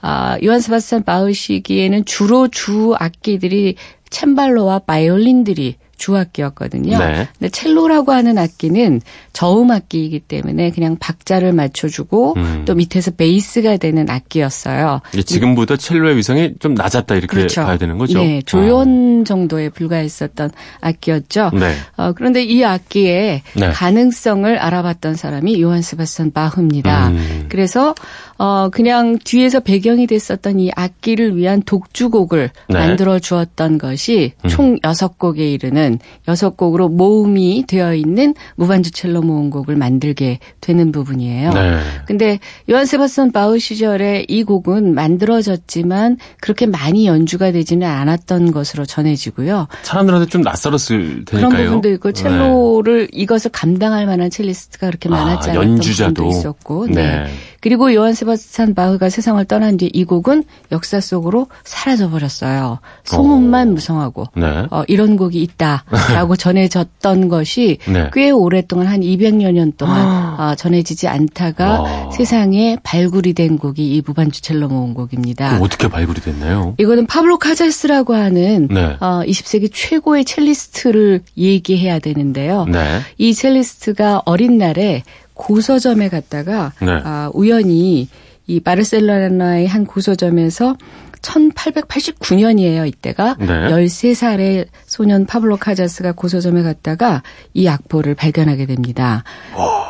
아, 요한 세바스찬 바흐 시기에는 주로 주 악기들이 챈발로와 바이올린들이 주악기였거든요. 네. 근데 첼로라고 하는 악기는 저음 악기이기 때문에 그냥 박자를 맞춰주고 음. 또 밑에서 베이스가 되는 악기였어요. 지금보다 첼로의 위상이 좀 낮았다 이렇게 그렇죠. 봐야 되는 거죠. 네, 조연 정도에 불과했었던 악기였죠. 네. 어, 그런데 이 악기의 네. 가능성을 알아봤던 사람이 요한 세바스찬 바흐입니다. 음. 그래서 어 그냥 뒤에서 배경이 됐었던 이 악기를 위한 독주곡을 네. 만들어 주었던 것이 음. 총 여섯 곡에 이르는 여섯 곡으로 모음이 되어 있는 무반주 첼로 모음곡을 만들게 되는 부분이에요. 네. 근데 요한 세바스찬 바흐 시절에 이 곡은 만들어졌지만 그렇게 많이 연주가 되지는 않았던 것으로 전해지고요. 사람들한테 좀 낯설었을 테니까요. 그런 부분도 있고 네. 첼로를 이것을 감당할 만한 첼리스트가 그렇게 많았지 아, 않았던 연주자도. 부분도 있었고. 네. 네. 그리고 요한 세바스찬 바흐가 세상을 떠난 뒤에 이 곡은 역사 속으로 사라져 버렸어요. 소문만 어. 무성하고 네. 어, 이런 곡이 있다 라고 전해졌던 것이 네. 꽤 오랫동안 한 200여 년 동안 어, 전해지지 않다가 와. 세상에 발굴이 된 곡이 이 무반주 첼로 모음곡입니다. 그럼 어떻게 발굴이 됐나요? 이거는 파블로 카자스라고 하는 네. 어, 20세기 최고의 첼리스트를 얘기해야 되는데요. 네. 이 첼리스트가 어린 날에 고서점에 갔다가 네. 아, 우연히 이 바르셀로나의 한 고서점에서 1889년이에요, 이때가. 네. 13살의 소년 파블로 카자스가 고서점에 갔다가 이 악보를 발견하게 됩니다.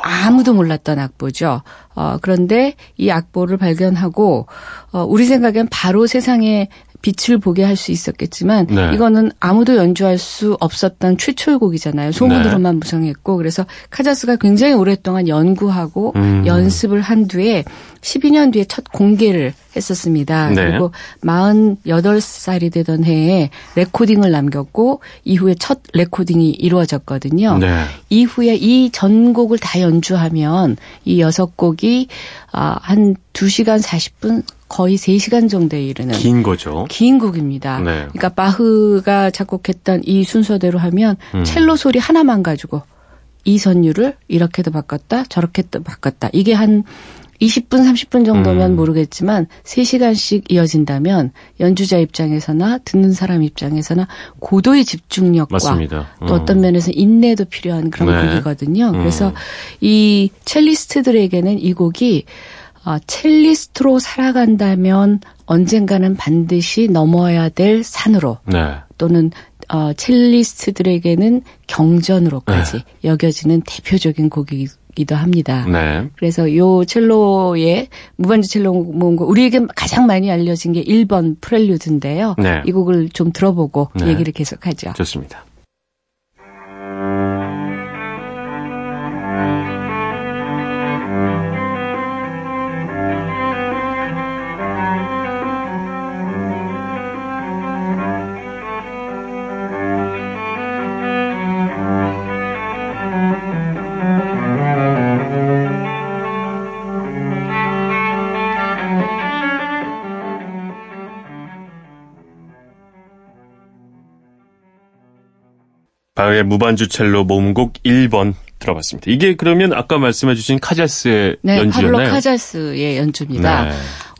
아무도 몰랐던 악보죠. 어, 그런데 이 악보를 발견하고, 어, 우리 생각엔 바로 세상에 빛을 보게 할 수 있었겠지만 네. 이거는 아무도 연주할 수 없었던 최초의 곡이잖아요. 소문으로만 네. 무성했고 그래서 카자스가 굉장히 오랫동안 연구하고 음. 연습을 한 뒤에 12년 뒤에 첫 공개를 했었습니다. 네. 그리고 48살이 되던 해에 레코딩을 남겼고 이후에 첫 레코딩이 이루어졌거든요. 네. 이후에 이 전곡을 다 연주하면 이 여섯 곡이 아, 한 2시간 40분 거의 3시간 정도에 이르는 긴 거죠. 긴 곡입니다. 네. 그러니까 바흐가 작곡했던 이 순서대로 하면 음. 첼로 소리 하나만 가지고 이 선율을 이렇게도 바꿨다 저렇게도 바꿨다. 이게 한 20분 30분 정도면 음. 모르겠지만 3시간씩 이어진다면 연주자 입장에서나 듣는 사람 입장에서나 고도의 집중력과 맞습니다. 또 음. 어떤 면에서 인내도 필요한 그런 네. 곡이거든요. 음. 그래서 이 첼리스트들에게는 이 곡이 어, 첼리스트로 살아간다면 언젠가는 반드시 넘어야 될 산으로 네. 또는 어, 첼리스트들에게는 경전으로까지 네. 여겨지는 대표적인 곡이 기 모음곡이기도 합니다. 네. 그래서 요 첼로의 무반주 첼로 모음곡 우리에게 가장 많이 알려진 게 1번 프렐류드인데요. 네. 이 곡을 좀 들어보고 네. 얘기를 계속하죠. 좋습니다. 바흐의 무반주 첼로 모음곡 1번 들어봤습니다. 이게 그러면 아까 말씀해 주신 카잘스의 네, 연주였나요? 파블로 카잘스의 연주입니다. 네.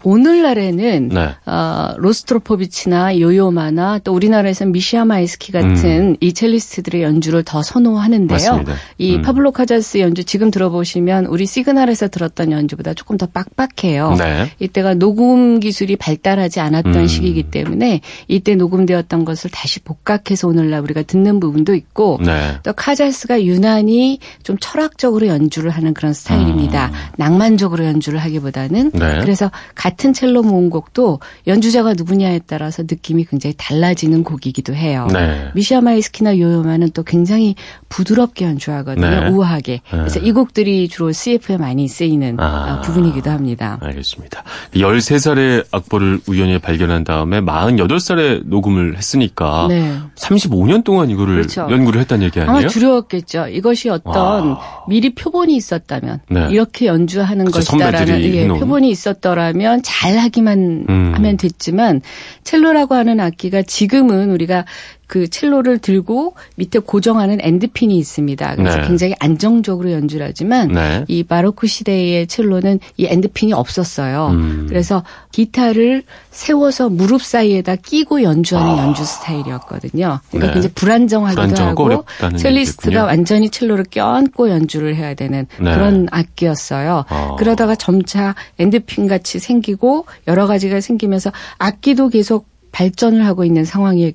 오늘날에는 네. 어, 로스트로포비치나 요요마나 또 우리나라에서는 미샤 마이스키 같은 이 첼리스트들의 연주를 더 선호하는데요. 음. 맞습니다. 이 음. 파블로 카잘스 연주 지금 들어보시면 우리 시그널에서 들었던 연주보다 조금 더 빡빡해요. 네. 이때가 녹음 기술이 발달하지 않았던 음. 시기이기 때문에 이때 녹음되었던 것을 다시 복각해서 오늘날 우리가 듣는 부분도 있고 네. 또 카자스가 유난히 좀 철학적으로 연주를 하는 그런 스타일입니다. 낭만적으로 연주를 하기보다는 음. 네. 그래서 같은 첼로 모음곡도 연주자가 누구냐에 따라서 느낌이 굉장히 달라지는 곡이기도 해요. 네. 미샤마이스키나 요요마는 또 굉장히 부드럽게 연주하거든요. 네. 우아하게. 그래서 이 곡들이 주로 CF에 많이 쓰이는 아. 어, 부분이기도 합니다. 알겠습니다. 13살에 악보를 우연히 발견한 다음에 48살에 녹음을 했으니까 네. 35년 동안 이거를 그렇죠. 연구를 했다는 얘기 아니에요? 아마 두려웠겠죠. 이것이 어떤 와. 미리 표본이 있었다면 네. 이렇게 연주하는 그쵸, 것이다라는 예. 표본이 있었더라면 잘 하기만 음. 하면 됐지만 첼로라고 하는 악기가 지금은 우리가 그 첼로를 들고 밑에 고정하는 엔드핀이 있습니다. 그래서 네. 굉장히 안정적으로 연주를 하지만 네. 이 바로크 시대의 첼로는 이 엔드핀이 없었어요. 음. 그래서 기타를 세워서 무릎 사이에다 끼고 연주하는 아. 연주 스타일이었거든요. 그러니까 네. 굉장히 불안정하기도 하고 첼리스트가. 완전히 첼로를 껴안고 연주를 해야 되는 네. 그런 악기였어요. 아. 그러다가 점차 엔드핀 같이 생기고 여러 가지가 생기면서 악기도 계속 발전을 하고 있는 상황이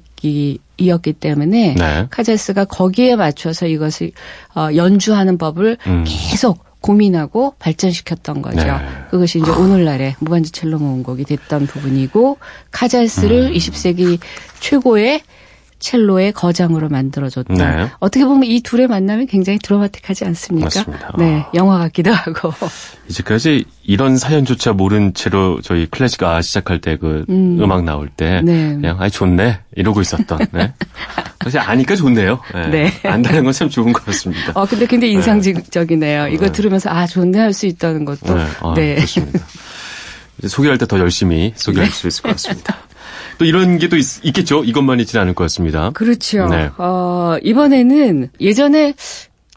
었기 때문에 네. 카제스가 거기에 맞춰서 이것을 어, 연주하는 법을 음. 계속 고민하고 발전시켰던 거죠. 네. 그것이 이제 오늘날의 무반주 첼로 모음곡이 됐던 부분이고 카자스를 음. 20세기 최고의 첼로의 거장으로 만들어줬던 네. 어떻게 보면 이 둘의 만남이 굉장히 드라마틱하지 않습니까? 맞습니다. 네, 영화 같기도 하고. 이제까지 이런 사연조차 모른 채로 저희 클래식 아 시작할 때그 음. 악 나올 때 네. 그냥 아 좋네 이러고 있었던. 네. 사실 아니까 좋네요. 네. 네. 안다는 건 참 좋은 것 같습니다. 어, 근데 굉장히 인상적이네요. 이거 네. 들으면서 아 좋네 할 수 있다는 것도. 네, 아, 네. 좋습니다. 이제 소개할 때 더 열심히 소개할 수 있을 것 같습니다. 또 이런 게 또 있겠죠. 이것만 있지는 않을 것 같습니다. 그렇죠. 네. 어, 이번에는 예전에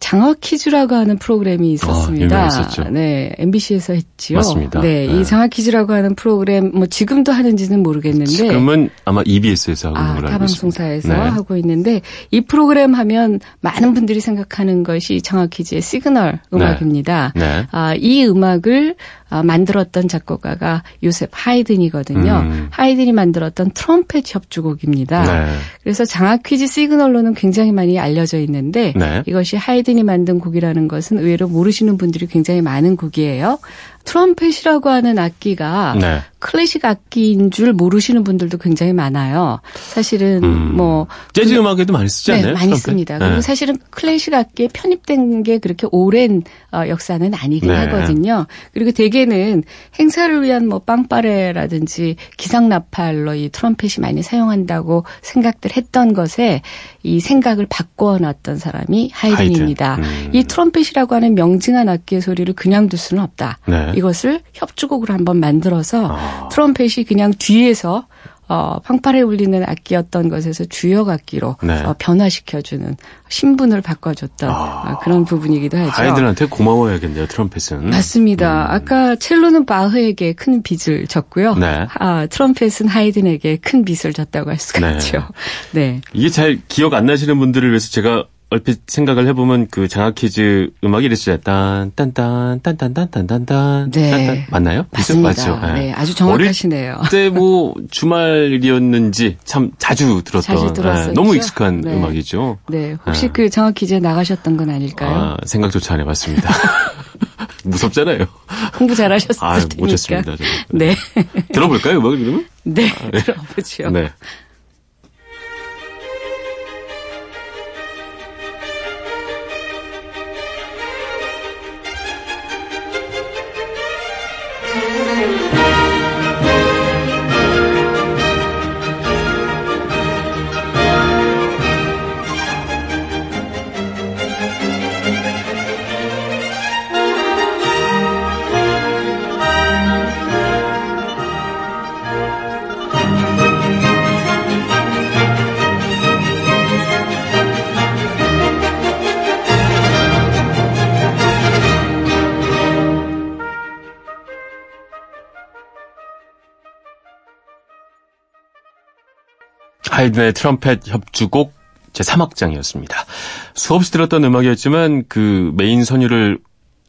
장학 퀴즈라고 하는 프로그램이 있었습니다. 아, 유명했었죠. 네, MBC에서 했지요. 맞습니다. 네, 네. 이 장학 퀴즈라고 하는 프로그램 뭐 지금도 하는지는 모르겠는데 지금은 아마 EBS에서 하고 있는 아, 걸로 알고 타방송사에서. 네. 하고 있는데 이 프로그램 하면 많은 분들이 생각하는 것이 장학 퀴즈의 시그널 음악입니다. 네. 아, 이 음악을 아, 만들었던 작곡가가 요셉 하이든이거든요. 음. 하이든이 만들었던 트럼펫 협주곡입니다. 네. 그래서 장학 퀴즈 시그널로는 굉장히 많이 알려져 있는데 네. 이것이 하이든이 만든 곡이라는 것은 의외로 모르시는 분들이 굉장히 많은 곡이에요. 트럼펫이라고 하는 악기가 네. 클래식 악기인 줄 모르시는 분들도 굉장히 많아요. 사실은 음. 뭐 재즈 음악에도 많이 쓰지 네, 않나요? 많이 트럼펫? 씁니다. 네. 그리고 사실은 클래식 악기에 편입된 게 그렇게 오랜 어, 역사는 아니긴 네. 하거든요. 그리고 대개는 행사를 위한 뭐 빵빠레라든지 기상나팔로 이 트럼펫이 많이 사용한다고 생각들 했던 것에 이 생각을 바꿔 놨던 사람이 하이든입니다. 하이든. 음. 이 트럼펫이라고 하는 명징한 악기의 소리를 그냥 둘 수는 없다. 네. 이것을 협주곡으로 한번 만들어서 아. 트럼펫이 그냥 뒤에서 어, 팡파레 울리는 악기였던 것에서 주역 악기로 네. 어, 변화시켜주는 신분을 바꿔줬던 아. 어, 그런 부분이기도 하죠. 아이들한테 고마워야겠네요. 트럼펫은. 맞습니다. 아까 첼로는 바흐에게 큰 빚을 졌고요. 네. 아, 트럼펫은 하이든에게 큰 빚을 졌다고 할 수가 네. 있죠. 네. 이게 잘 기억 안 나시는 분들을 위해서 제가 얼핏 생각을 해보면 그 장학 퀴즈 음악이 이랬어요. 딴 딴 딴 딴 딴 딴 딴 딴 딴 네. 딴딴. 맞나요? 맞습니다. 맞죠? 네, 아주 정확하시네요. 어릴 때뭐 주말이었는지 참 자주 들었던 자주 들었었죠. 네, 너무 익숙한 네. 음악이죠. 네, 혹시 아. 그 장학 퀴즈에 나가셨던 건 아닐까요? 아, 생각조차 안 해봤습니다. 무섭잖아요. 공부 잘하셨을 아, 테니까. 못 쳤습니다. 저는. 네, 들어볼까요, 음악을 그러면? 네, 들어보죠. 네. 하이든의 트럼펫 협주곡 제3악장이었습니다. 수없이 들었던 음악이었지만 그 메인 선율을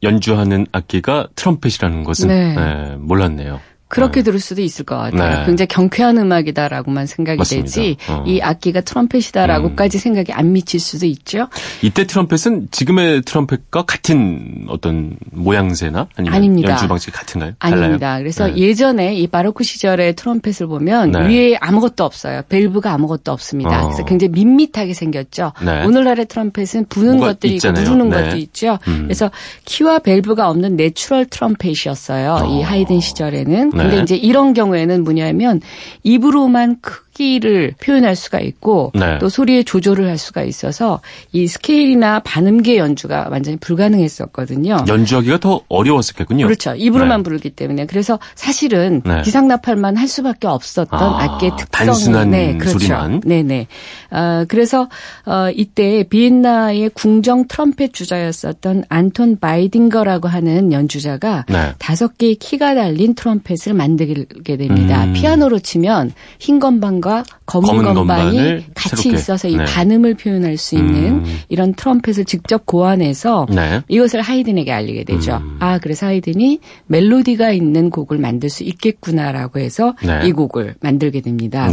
연주하는 악기가 트럼펫이라는 것은 네. 네, 몰랐네요. 그렇게 네. 들을 수도 있을 것 같아요. 네. 굉장히 경쾌한 음악이다라고만 생각이 맞습니다. 되지 어. 음. 이 악기가 트럼펫이다라고까지 생각이 안 미칠 수도 있죠. 이때 트럼펫은 지금의 트럼펫과 같은 어떤 모양새나 아니면 아닙니다. 연주 방식이 같은가요? 아닙니다. 그래서 네. 예전에 이 바로크 시절의 트럼펫을 보면 네. 위에 아무것도 없어요. 밸브가 아무것도 없습니다. 어. 그래서 굉장히 밋밋하게 생겼죠. 네. 오늘날의 트럼펫은 부는 것들이 있잖아요. 있고 누르는 네. 것도 있죠. 음. 그래서 키와 밸브가 없는 내추럴 트럼펫이었어요. 이 어. 하이든 시절에는. 근데 네. 이제 이런 경우에는 뭐냐면 입으로만 크기를 표현할 수가 있고 네. 또 소리의 조절을 할 수가 있어서 이 스케일이나 반음계 연주가 완전히 불가능했었거든요. 연주하기가 더 어려웠었겠군요. 그렇죠. 입으로만 네. 부르기 때문에. 그래서 사실은 네. 기상나팔만 할 수밖에 없었던 아, 악기의 특성이 단순한 네, 그렇죠. 소리만. 네네. 어, 그래서 어, 이때 비엔나의 궁정 트럼펫 주자였었던 안톤 바이딩거라고 하는 연주자가 네. 다섯 개의 키가 달린 트럼펫을 만들게 됩니다. 음. 피아노로 치면 흰 건반과 검은, 검은 건반이 같이 새롭게. 있어서 이 네. 반음을 표현할 수 있는 음. 이런 트럼펫을 직접 고안해서 네. 이것을 하이든에게 알리게 되죠. 음. 아, 그래서 하이든이 멜로디가 있는 곡을 만들 수 있겠구나라고 해서 네. 이 곡을 만들게 됩니다.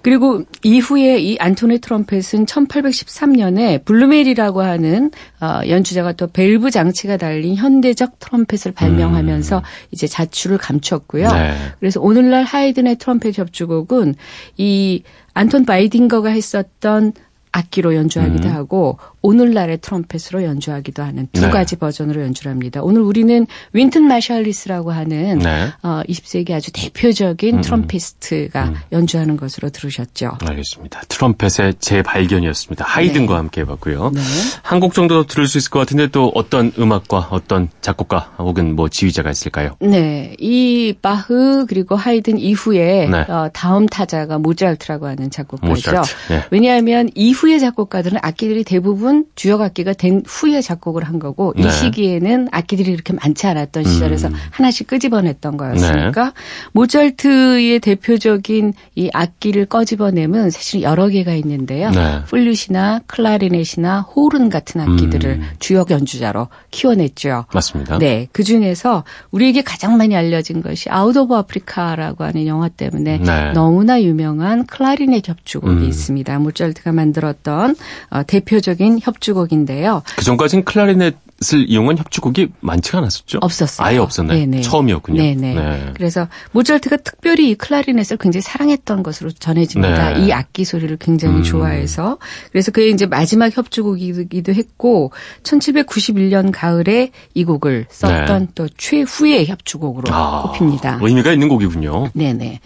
네. 그리고 이후에 이 안톤의 트럼펫은 1813년에 블루멜이라고 하는 어, 연주자가 또 밸브 장치가 달린 현대적 트럼펫을 발명하면서 이제 자취를 감췄고요. 음. 네. 그래서 오늘날 하이든의 트럼펫 협주곡은 이 안톤 바이딩거가 했었던 악기로 연주하기도 음. 하고 오늘날의 트럼펫으로 연주하기도 하는 두 네. 가지 버전으로 연주를 합니다. 오늘 우리는 윈튼 마살리스라고 하는 네. 어, 20세기 아주 대표적인 음. 트럼피스트가 연주하는 것으로 들으셨죠. 알겠습니다. 트럼펫의 재발견이었습니다. 하이든과 함께 해봤고요. 네. 한곡 정도 들을 수 있을 것 같은데 또 어떤 음악과 어떤 작곡가 혹은 뭐 지휘자가 있을까요? 네, 이 바흐 그리고 하이든 이후에 네. 어, 다음 타자가 모차르트라고 하는 작곡가죠. 모차르트, 네. 왜냐하면 이후의 작곡가들은 악기들이 대부분 주역 악기가 된 후에 작곡을 한 거고 네. 이 시기에는 악기들이 그렇게 많지 않았던 시절에서 음. 하나씩 끄집어냈던 거였으니까 네. 모차르트의 대표적인 이 악기를 꺼집어내면 사실 여러 개가 있는데요. 네. 플룻이나 클라리넷이나 호른 같은 악기들을 음. 주역 연주자로 키워냈죠. 맞습니다. 네, 그 중에서 우리에게 가장 많이 알려진 것이 아웃 오브 아프리카라고 하는 영화 때문에 네. 너무나 유명한 클라리넷 협주곡이 음. 있습니다. 모차르트가 만들었던 어, 대표적인 협주곡인데요. 그 전까지는 클라리넷을 이용한 협주곡이 많지가 않았었죠? 없었어요. 아예 없었나요? 네네. 처음이었군요. 네네. 네. 그래서 모차르트가 특별히 이 클라리넷을 굉장히 사랑했던 것으로 전해집니다. 네. 이 악기 소리를 굉장히 음. 좋아해서 그래서 그게 이제 마지막 협주곡이기도 했고 1791년 가을에 이 곡을 썼던 또 최후의 협주곡으로 네. 아, 꼽힙니다. 의미가 있는 곡이군요. 네네.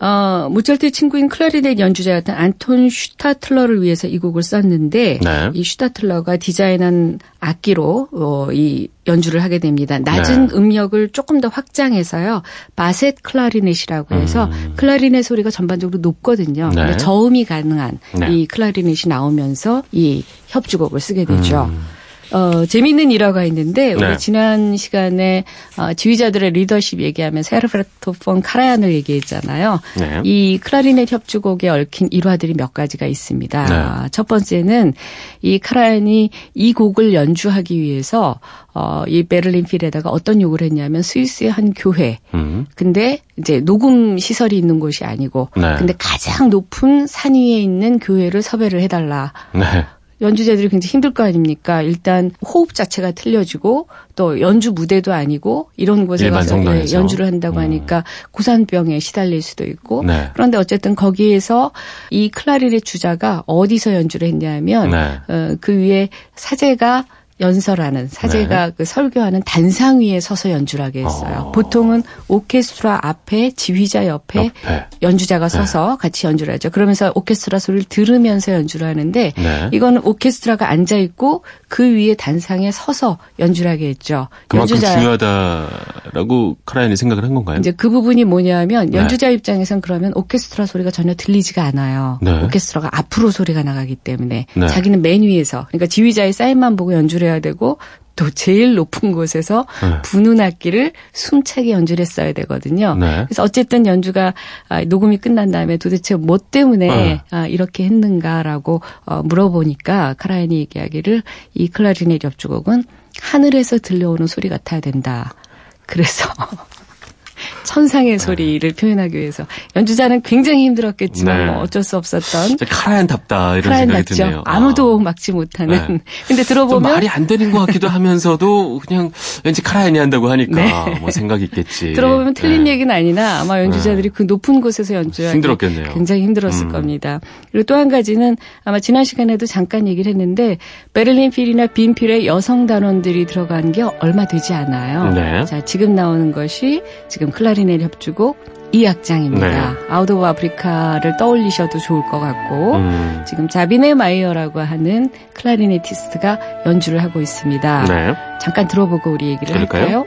어, 모차르트의 친구인 클라리넷 연주자였던 안톤 슈타틀러를 위해서 이 곡을 썼는데 네. 이 슈타틀러가 디자인한 악기로 어, 이 연주를 하게 됩니다. 낮은 네. 음역을 조금 더 확장해서요. 바셋 클라리넷이라고 해서 클라리넷 소리가 전반적으로 높거든요. 음. 네. 저음이 가능한 네. 이 클라리넷이 나오면서 이 협주곡을 쓰게 되죠. 음. 어, 재미있는 일화가 있는데 우리 네. 지난 시간에 어, 지휘자들의 리더십 얘기하면서 헤르베르토 폰 카라얀을 얘기했잖아요. 네. 이 클라리넷 협주곡에 얽힌 일화들이 몇 가지가 있습니다. 네. 첫 번째는 이 카라얀이 이 곡을 연주하기 위해서 어, 이 베를린 필에다가 어떤 요구를 했냐면 스위스의 한 교회 음. 근데 이제 녹음 시설이 있는 곳이 아니고 네. 근데 가장 높은 산 위에 있는 교회를 섭외를 해달라. 네. 연주자들이 굉장히 힘들 거 아닙니까? 일단 호흡 자체가 틀려지고 또 연주 무대도 아니고 이런 곳에 가서. 예, 연주를 한다고 음. 하니까 고산병에 시달릴 수도 있고 네. 그런데 어쨌든 거기에서 이 클라리넷 주자가 어디서 연주를 했냐면 네. 어, 그 위에 사제가 연설하는 사제가 네. 그 설교하는 단상 위에 서서 연주를 하게 했어요. 어. 보통은 오케스트라 앞에 지휘자 옆에 옆에. 연주자가 서서 같이 연주를 하죠. 그러면서 오케스트라 소리를 들으면서 연주를 하는데 네. 이거는 오케스트라가 앉아 있고 그 위에 단상에 서서 연주를 하게 했죠. 그만큼 중요하다라고 카라얀이 생각을 한 건가요? 이제 그 부분이 뭐냐면 네. 연주자 입장에선 그러면 오케스트라 소리가 전혀 들리지가 않아요. 네. 오케스트라가 앞으로 소리가 나가기 때문에 네. 자기는 맨 위에서 그러니까 지휘자의 사인만 보고 연주를 해야 되고 또 제일 높은 곳에서 네. 부는 악기를 숨차게 연주를 했어야 되거든요. 네. 그래서 어쨌든 연주가 아, 녹음이 끝난 다음에 도대체 뭐 때문에 네. 아, 이렇게 했는가라고 어, 물어보니까 카라얀이 얘기하기를 이 클라리넷 협주곡은 하늘에서 들려오는 소리 같아야 된다. 그래서 천상의 소리를 표현하기 위해서 연주자는 굉장히 힘들었겠지만 네. 뭐 어쩔 수 없었던 카라얀답다 이런 생각이 났죠. 드네요. 아무도 막지 못하는. 네. 근데 좀 들어보면 말이 안 되는 것 같기도 하면서도 그냥 왠지 카라얀이 한다고 하니까 네. 뭐 생각이 있겠지. 들어보면 틀린 네. 얘기는 아니나 아마 연주자들이 그 높은 곳에서 연주하기 힘들었겠네요. 굉장히 힘들었을 음. 겁니다. 그리고 또 한 가지는 아마 지난 시간에도 잠깐 얘기를 했는데 베를린 필이나 빈 필에 여성 단원들이 들어간 게 얼마 되지 않아요. 네. 자, 지금 나오는 것이 지금 클라리넷 협주곡 2악장입니다. 네. 아웃 오브 아프리카를 떠올리셔도 좋을 것 같고 음. 지금 자비네 마이어라고 하는 클라리네티스트가 연주를 하고 있습니다. 네. 잠깐 들어보고 우리 얘기를 들을까요? 할까요?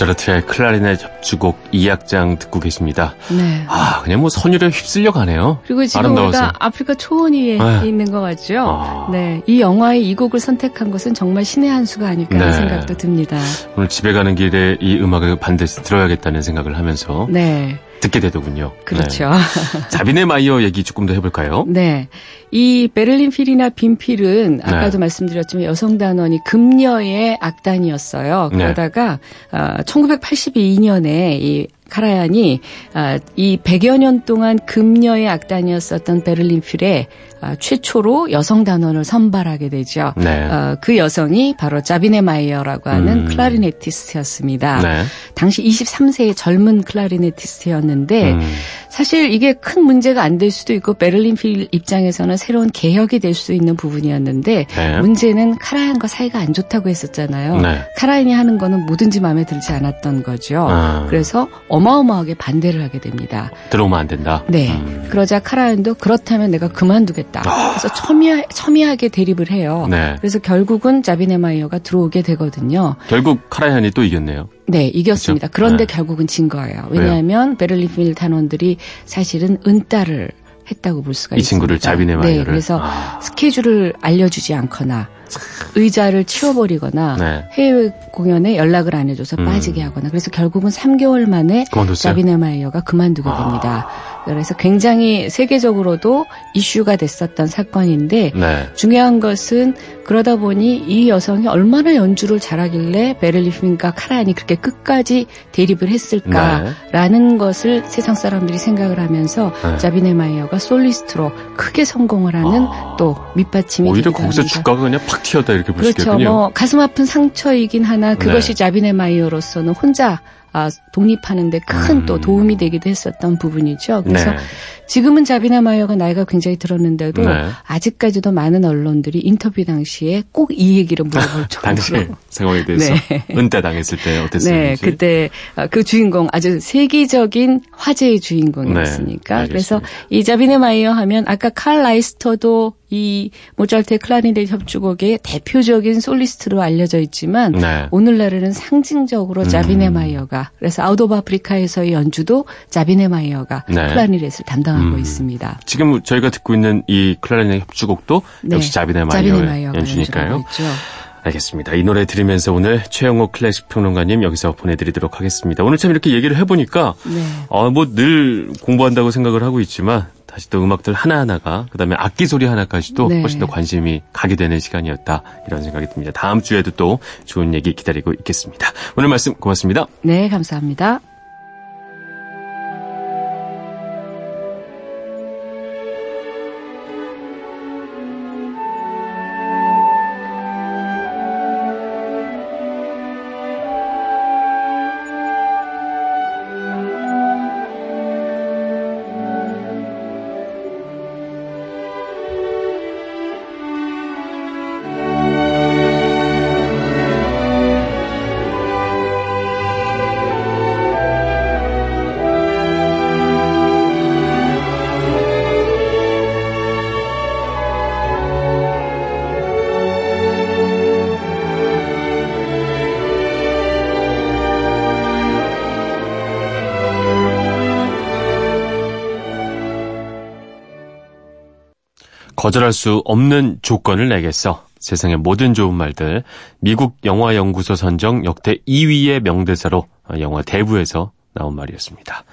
모차르트의 클라리넷 협주곡 2악장 듣고 계십니다. 네. 아, 그냥 뭐 선율에 휩쓸려 가네요. 그리고 지금 아름다워서. 우리가 아프리카 초원위에 네. 있는 것 같죠? 아. 네. 이 영화의 이 곡을 선택한 것은 정말 신의 한 수가 아닐까 하는 네. 생각도 듭니다. 오늘 집에 가는 길에 이 음악을 반드시 들어야겠다는 생각을 하면서 네. 듣게 되더군요. 그렇죠. 네. 자비네 마이어 얘기 조금 더 해볼까요? 네. 이 베를린 필이나 빈필은 아까도 네. 말씀드렸지만 여성 단원이 금녀의 악단이었어요. 네. 그러다가 어, 1982년에 이 카라얀이 아, 이 100여 년 동안 금녀의 악단이었었던 베를린 필에 아, 최초로 여성 단원을 선발하게 되죠. 네. 어, 그 여성이 바로 자비네 마이어라고 하는 음. 클라리네티스트였습니다. 네. 당시 23세의 젊은 클라리네티스트였는데 음. 사실 이게 큰 문제가 안 될 수도 있고 베를린 필 입장에서는 새로운 개혁이 될 수 있는 부분이었는데 네. 문제는 카라얀과 사이가 안 좋다고 했었잖아요. 네. 카라얀이 하는 거는 뭐든지 마음에 들지 않았던 거죠. 아. 그래서 어마어마하게 반대를 하게 됩니다. 들어오면 안 된다. 네. 음. 그러자 카라얀도 그렇다면 내가 그만두겠다. 그래서 첨예, 첨예하게 대립을 해요. 네. 그래서 결국은 자비네마이어가 들어오게 되거든요. 결국 카라얀이 또 이겼네요. 네, 이겼습니다. 그렇죠? 그런데 네. 결국은 진 거예요. 왜냐하면 베를린 필 단원들이 사실은 은따를 했다고 볼 수가 이 친구를 있습니다. 자비네 네, 마이어를. 그래서 아. 스케줄을 알려주지 않거나 의자를 치워버리거나 네. 해외 공연에 연락을 안 해줘서 음. 빠지게 하거나 그래서 결국은 3개월 만에 그만뒀어요? 자비네 마이어가 그만두게 아. 됩니다. 그래서 굉장히 세계적으로도 이슈가 됐었던 사건인데 네. 중요한 것은 그러다 보니 이 여성이 얼마나 연주를 잘하길래 베를린 필과 카라얀이 그렇게 끝까지 대립을 했을까라는 것을 세상 사람들이 생각을 하면서 네. 자비네 마이어가 솔리스트로 크게 성공을 하는 아. 또 밑받침이 오히려 거기서 합니다. 주가가 그냥 팍 튀었다 이렇게 볼수 그렇죠. 뭐 가슴 아픈 상처이긴 하나 그것이 네. 자비네 마이어로서는 혼자 아, 독립하는데 큰 음. 또 도움이 되기도 했었던 부분이죠. 그래서 네. 지금은 자비네 마이어가 나이가 굉장히 들었는데도 네. 아직까지도 많은 언론들이 인터뷰 당시에 꼭 이 얘기를 물어볼 정도로 당시 상황에 대해서 네. 은따 당했을 때 어땠었는지. 네, 그때 아, 그 주인공 아주 세계적인 화제의 주인공이었으니까. 네, 그래서. 이 자비네 마이어 하면 아까 칼 라이스터도 이 모차르트의 클라리넷 협주곡의 대표적인 솔리스트로 알려져 있지만 네. 오늘날에는 상징적으로 자비네 마이어가 그래서 Out of Africa에서의 연주도 자비네 마이어가 네. 클라리넷을 담당하고 음. 있습니다. 지금 저희가 듣고 있는 이 클라리넷 협주곡도 네, 역시 자비네 자비네 마이어의 마이어가 연주니까요. 알겠습니다. 이 노래 들으면서 오늘 최영호 클래식 평론가님 여기서 보내드리도록 하겠습니다. 오늘 참 이렇게 얘기를 해보니까 네. 어, 뭐 늘 공부한다고 생각을 하고 있지만 다시 또 음악들 하나하나가 그다음에 악기 소리 하나까지도 네. 훨씬 더 관심이 가게 되는 시간이었다 이런 생각이 듭니다. 다음 주에도 또 좋은 얘기 기다리고 있겠습니다. 오늘 말씀 고맙습니다. 네, 감사합니다. 거절할 수 없는 조건을 내겠어. 세상의 모든 좋은 말들. 미국 영화 연구소 선정 역대 2위의 명대사로 영화 대부에서 나온 말이었습니다.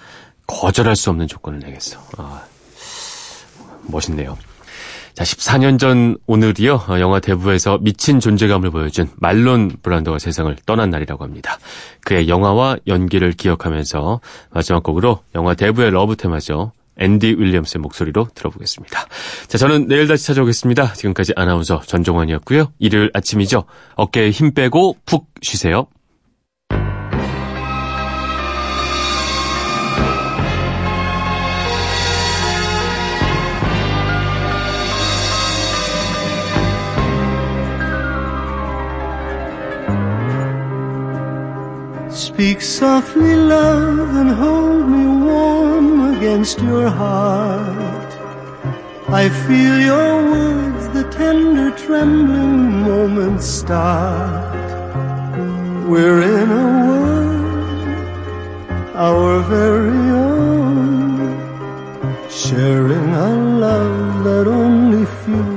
거절할 수 없는 조건을 내겠어. 아, 멋있네요. 자, 14년 전 오늘이요. 어, 영화 대부에서 미친 존재감을 보여준 말론 브란도가 세상을 떠난 날이라고 합니다. 그의 영화와 연기를 기억하면서 마지막 곡으로 영화 대부의 love 테마죠. 앤디 윌리엄스의 목소리로 들어보겠습니다. 자, 저는 내일 다시 찾아오겠습니다. 지금까지 아나운서 전종환이었고요. 일요일 아침이죠. 어깨에 힘 빼고 푹 쉬세요. Speak softly, love, and hold me warm against your heart. I feel your words, the tender trembling moments start. We're in a world, our very own, sharing a love that only few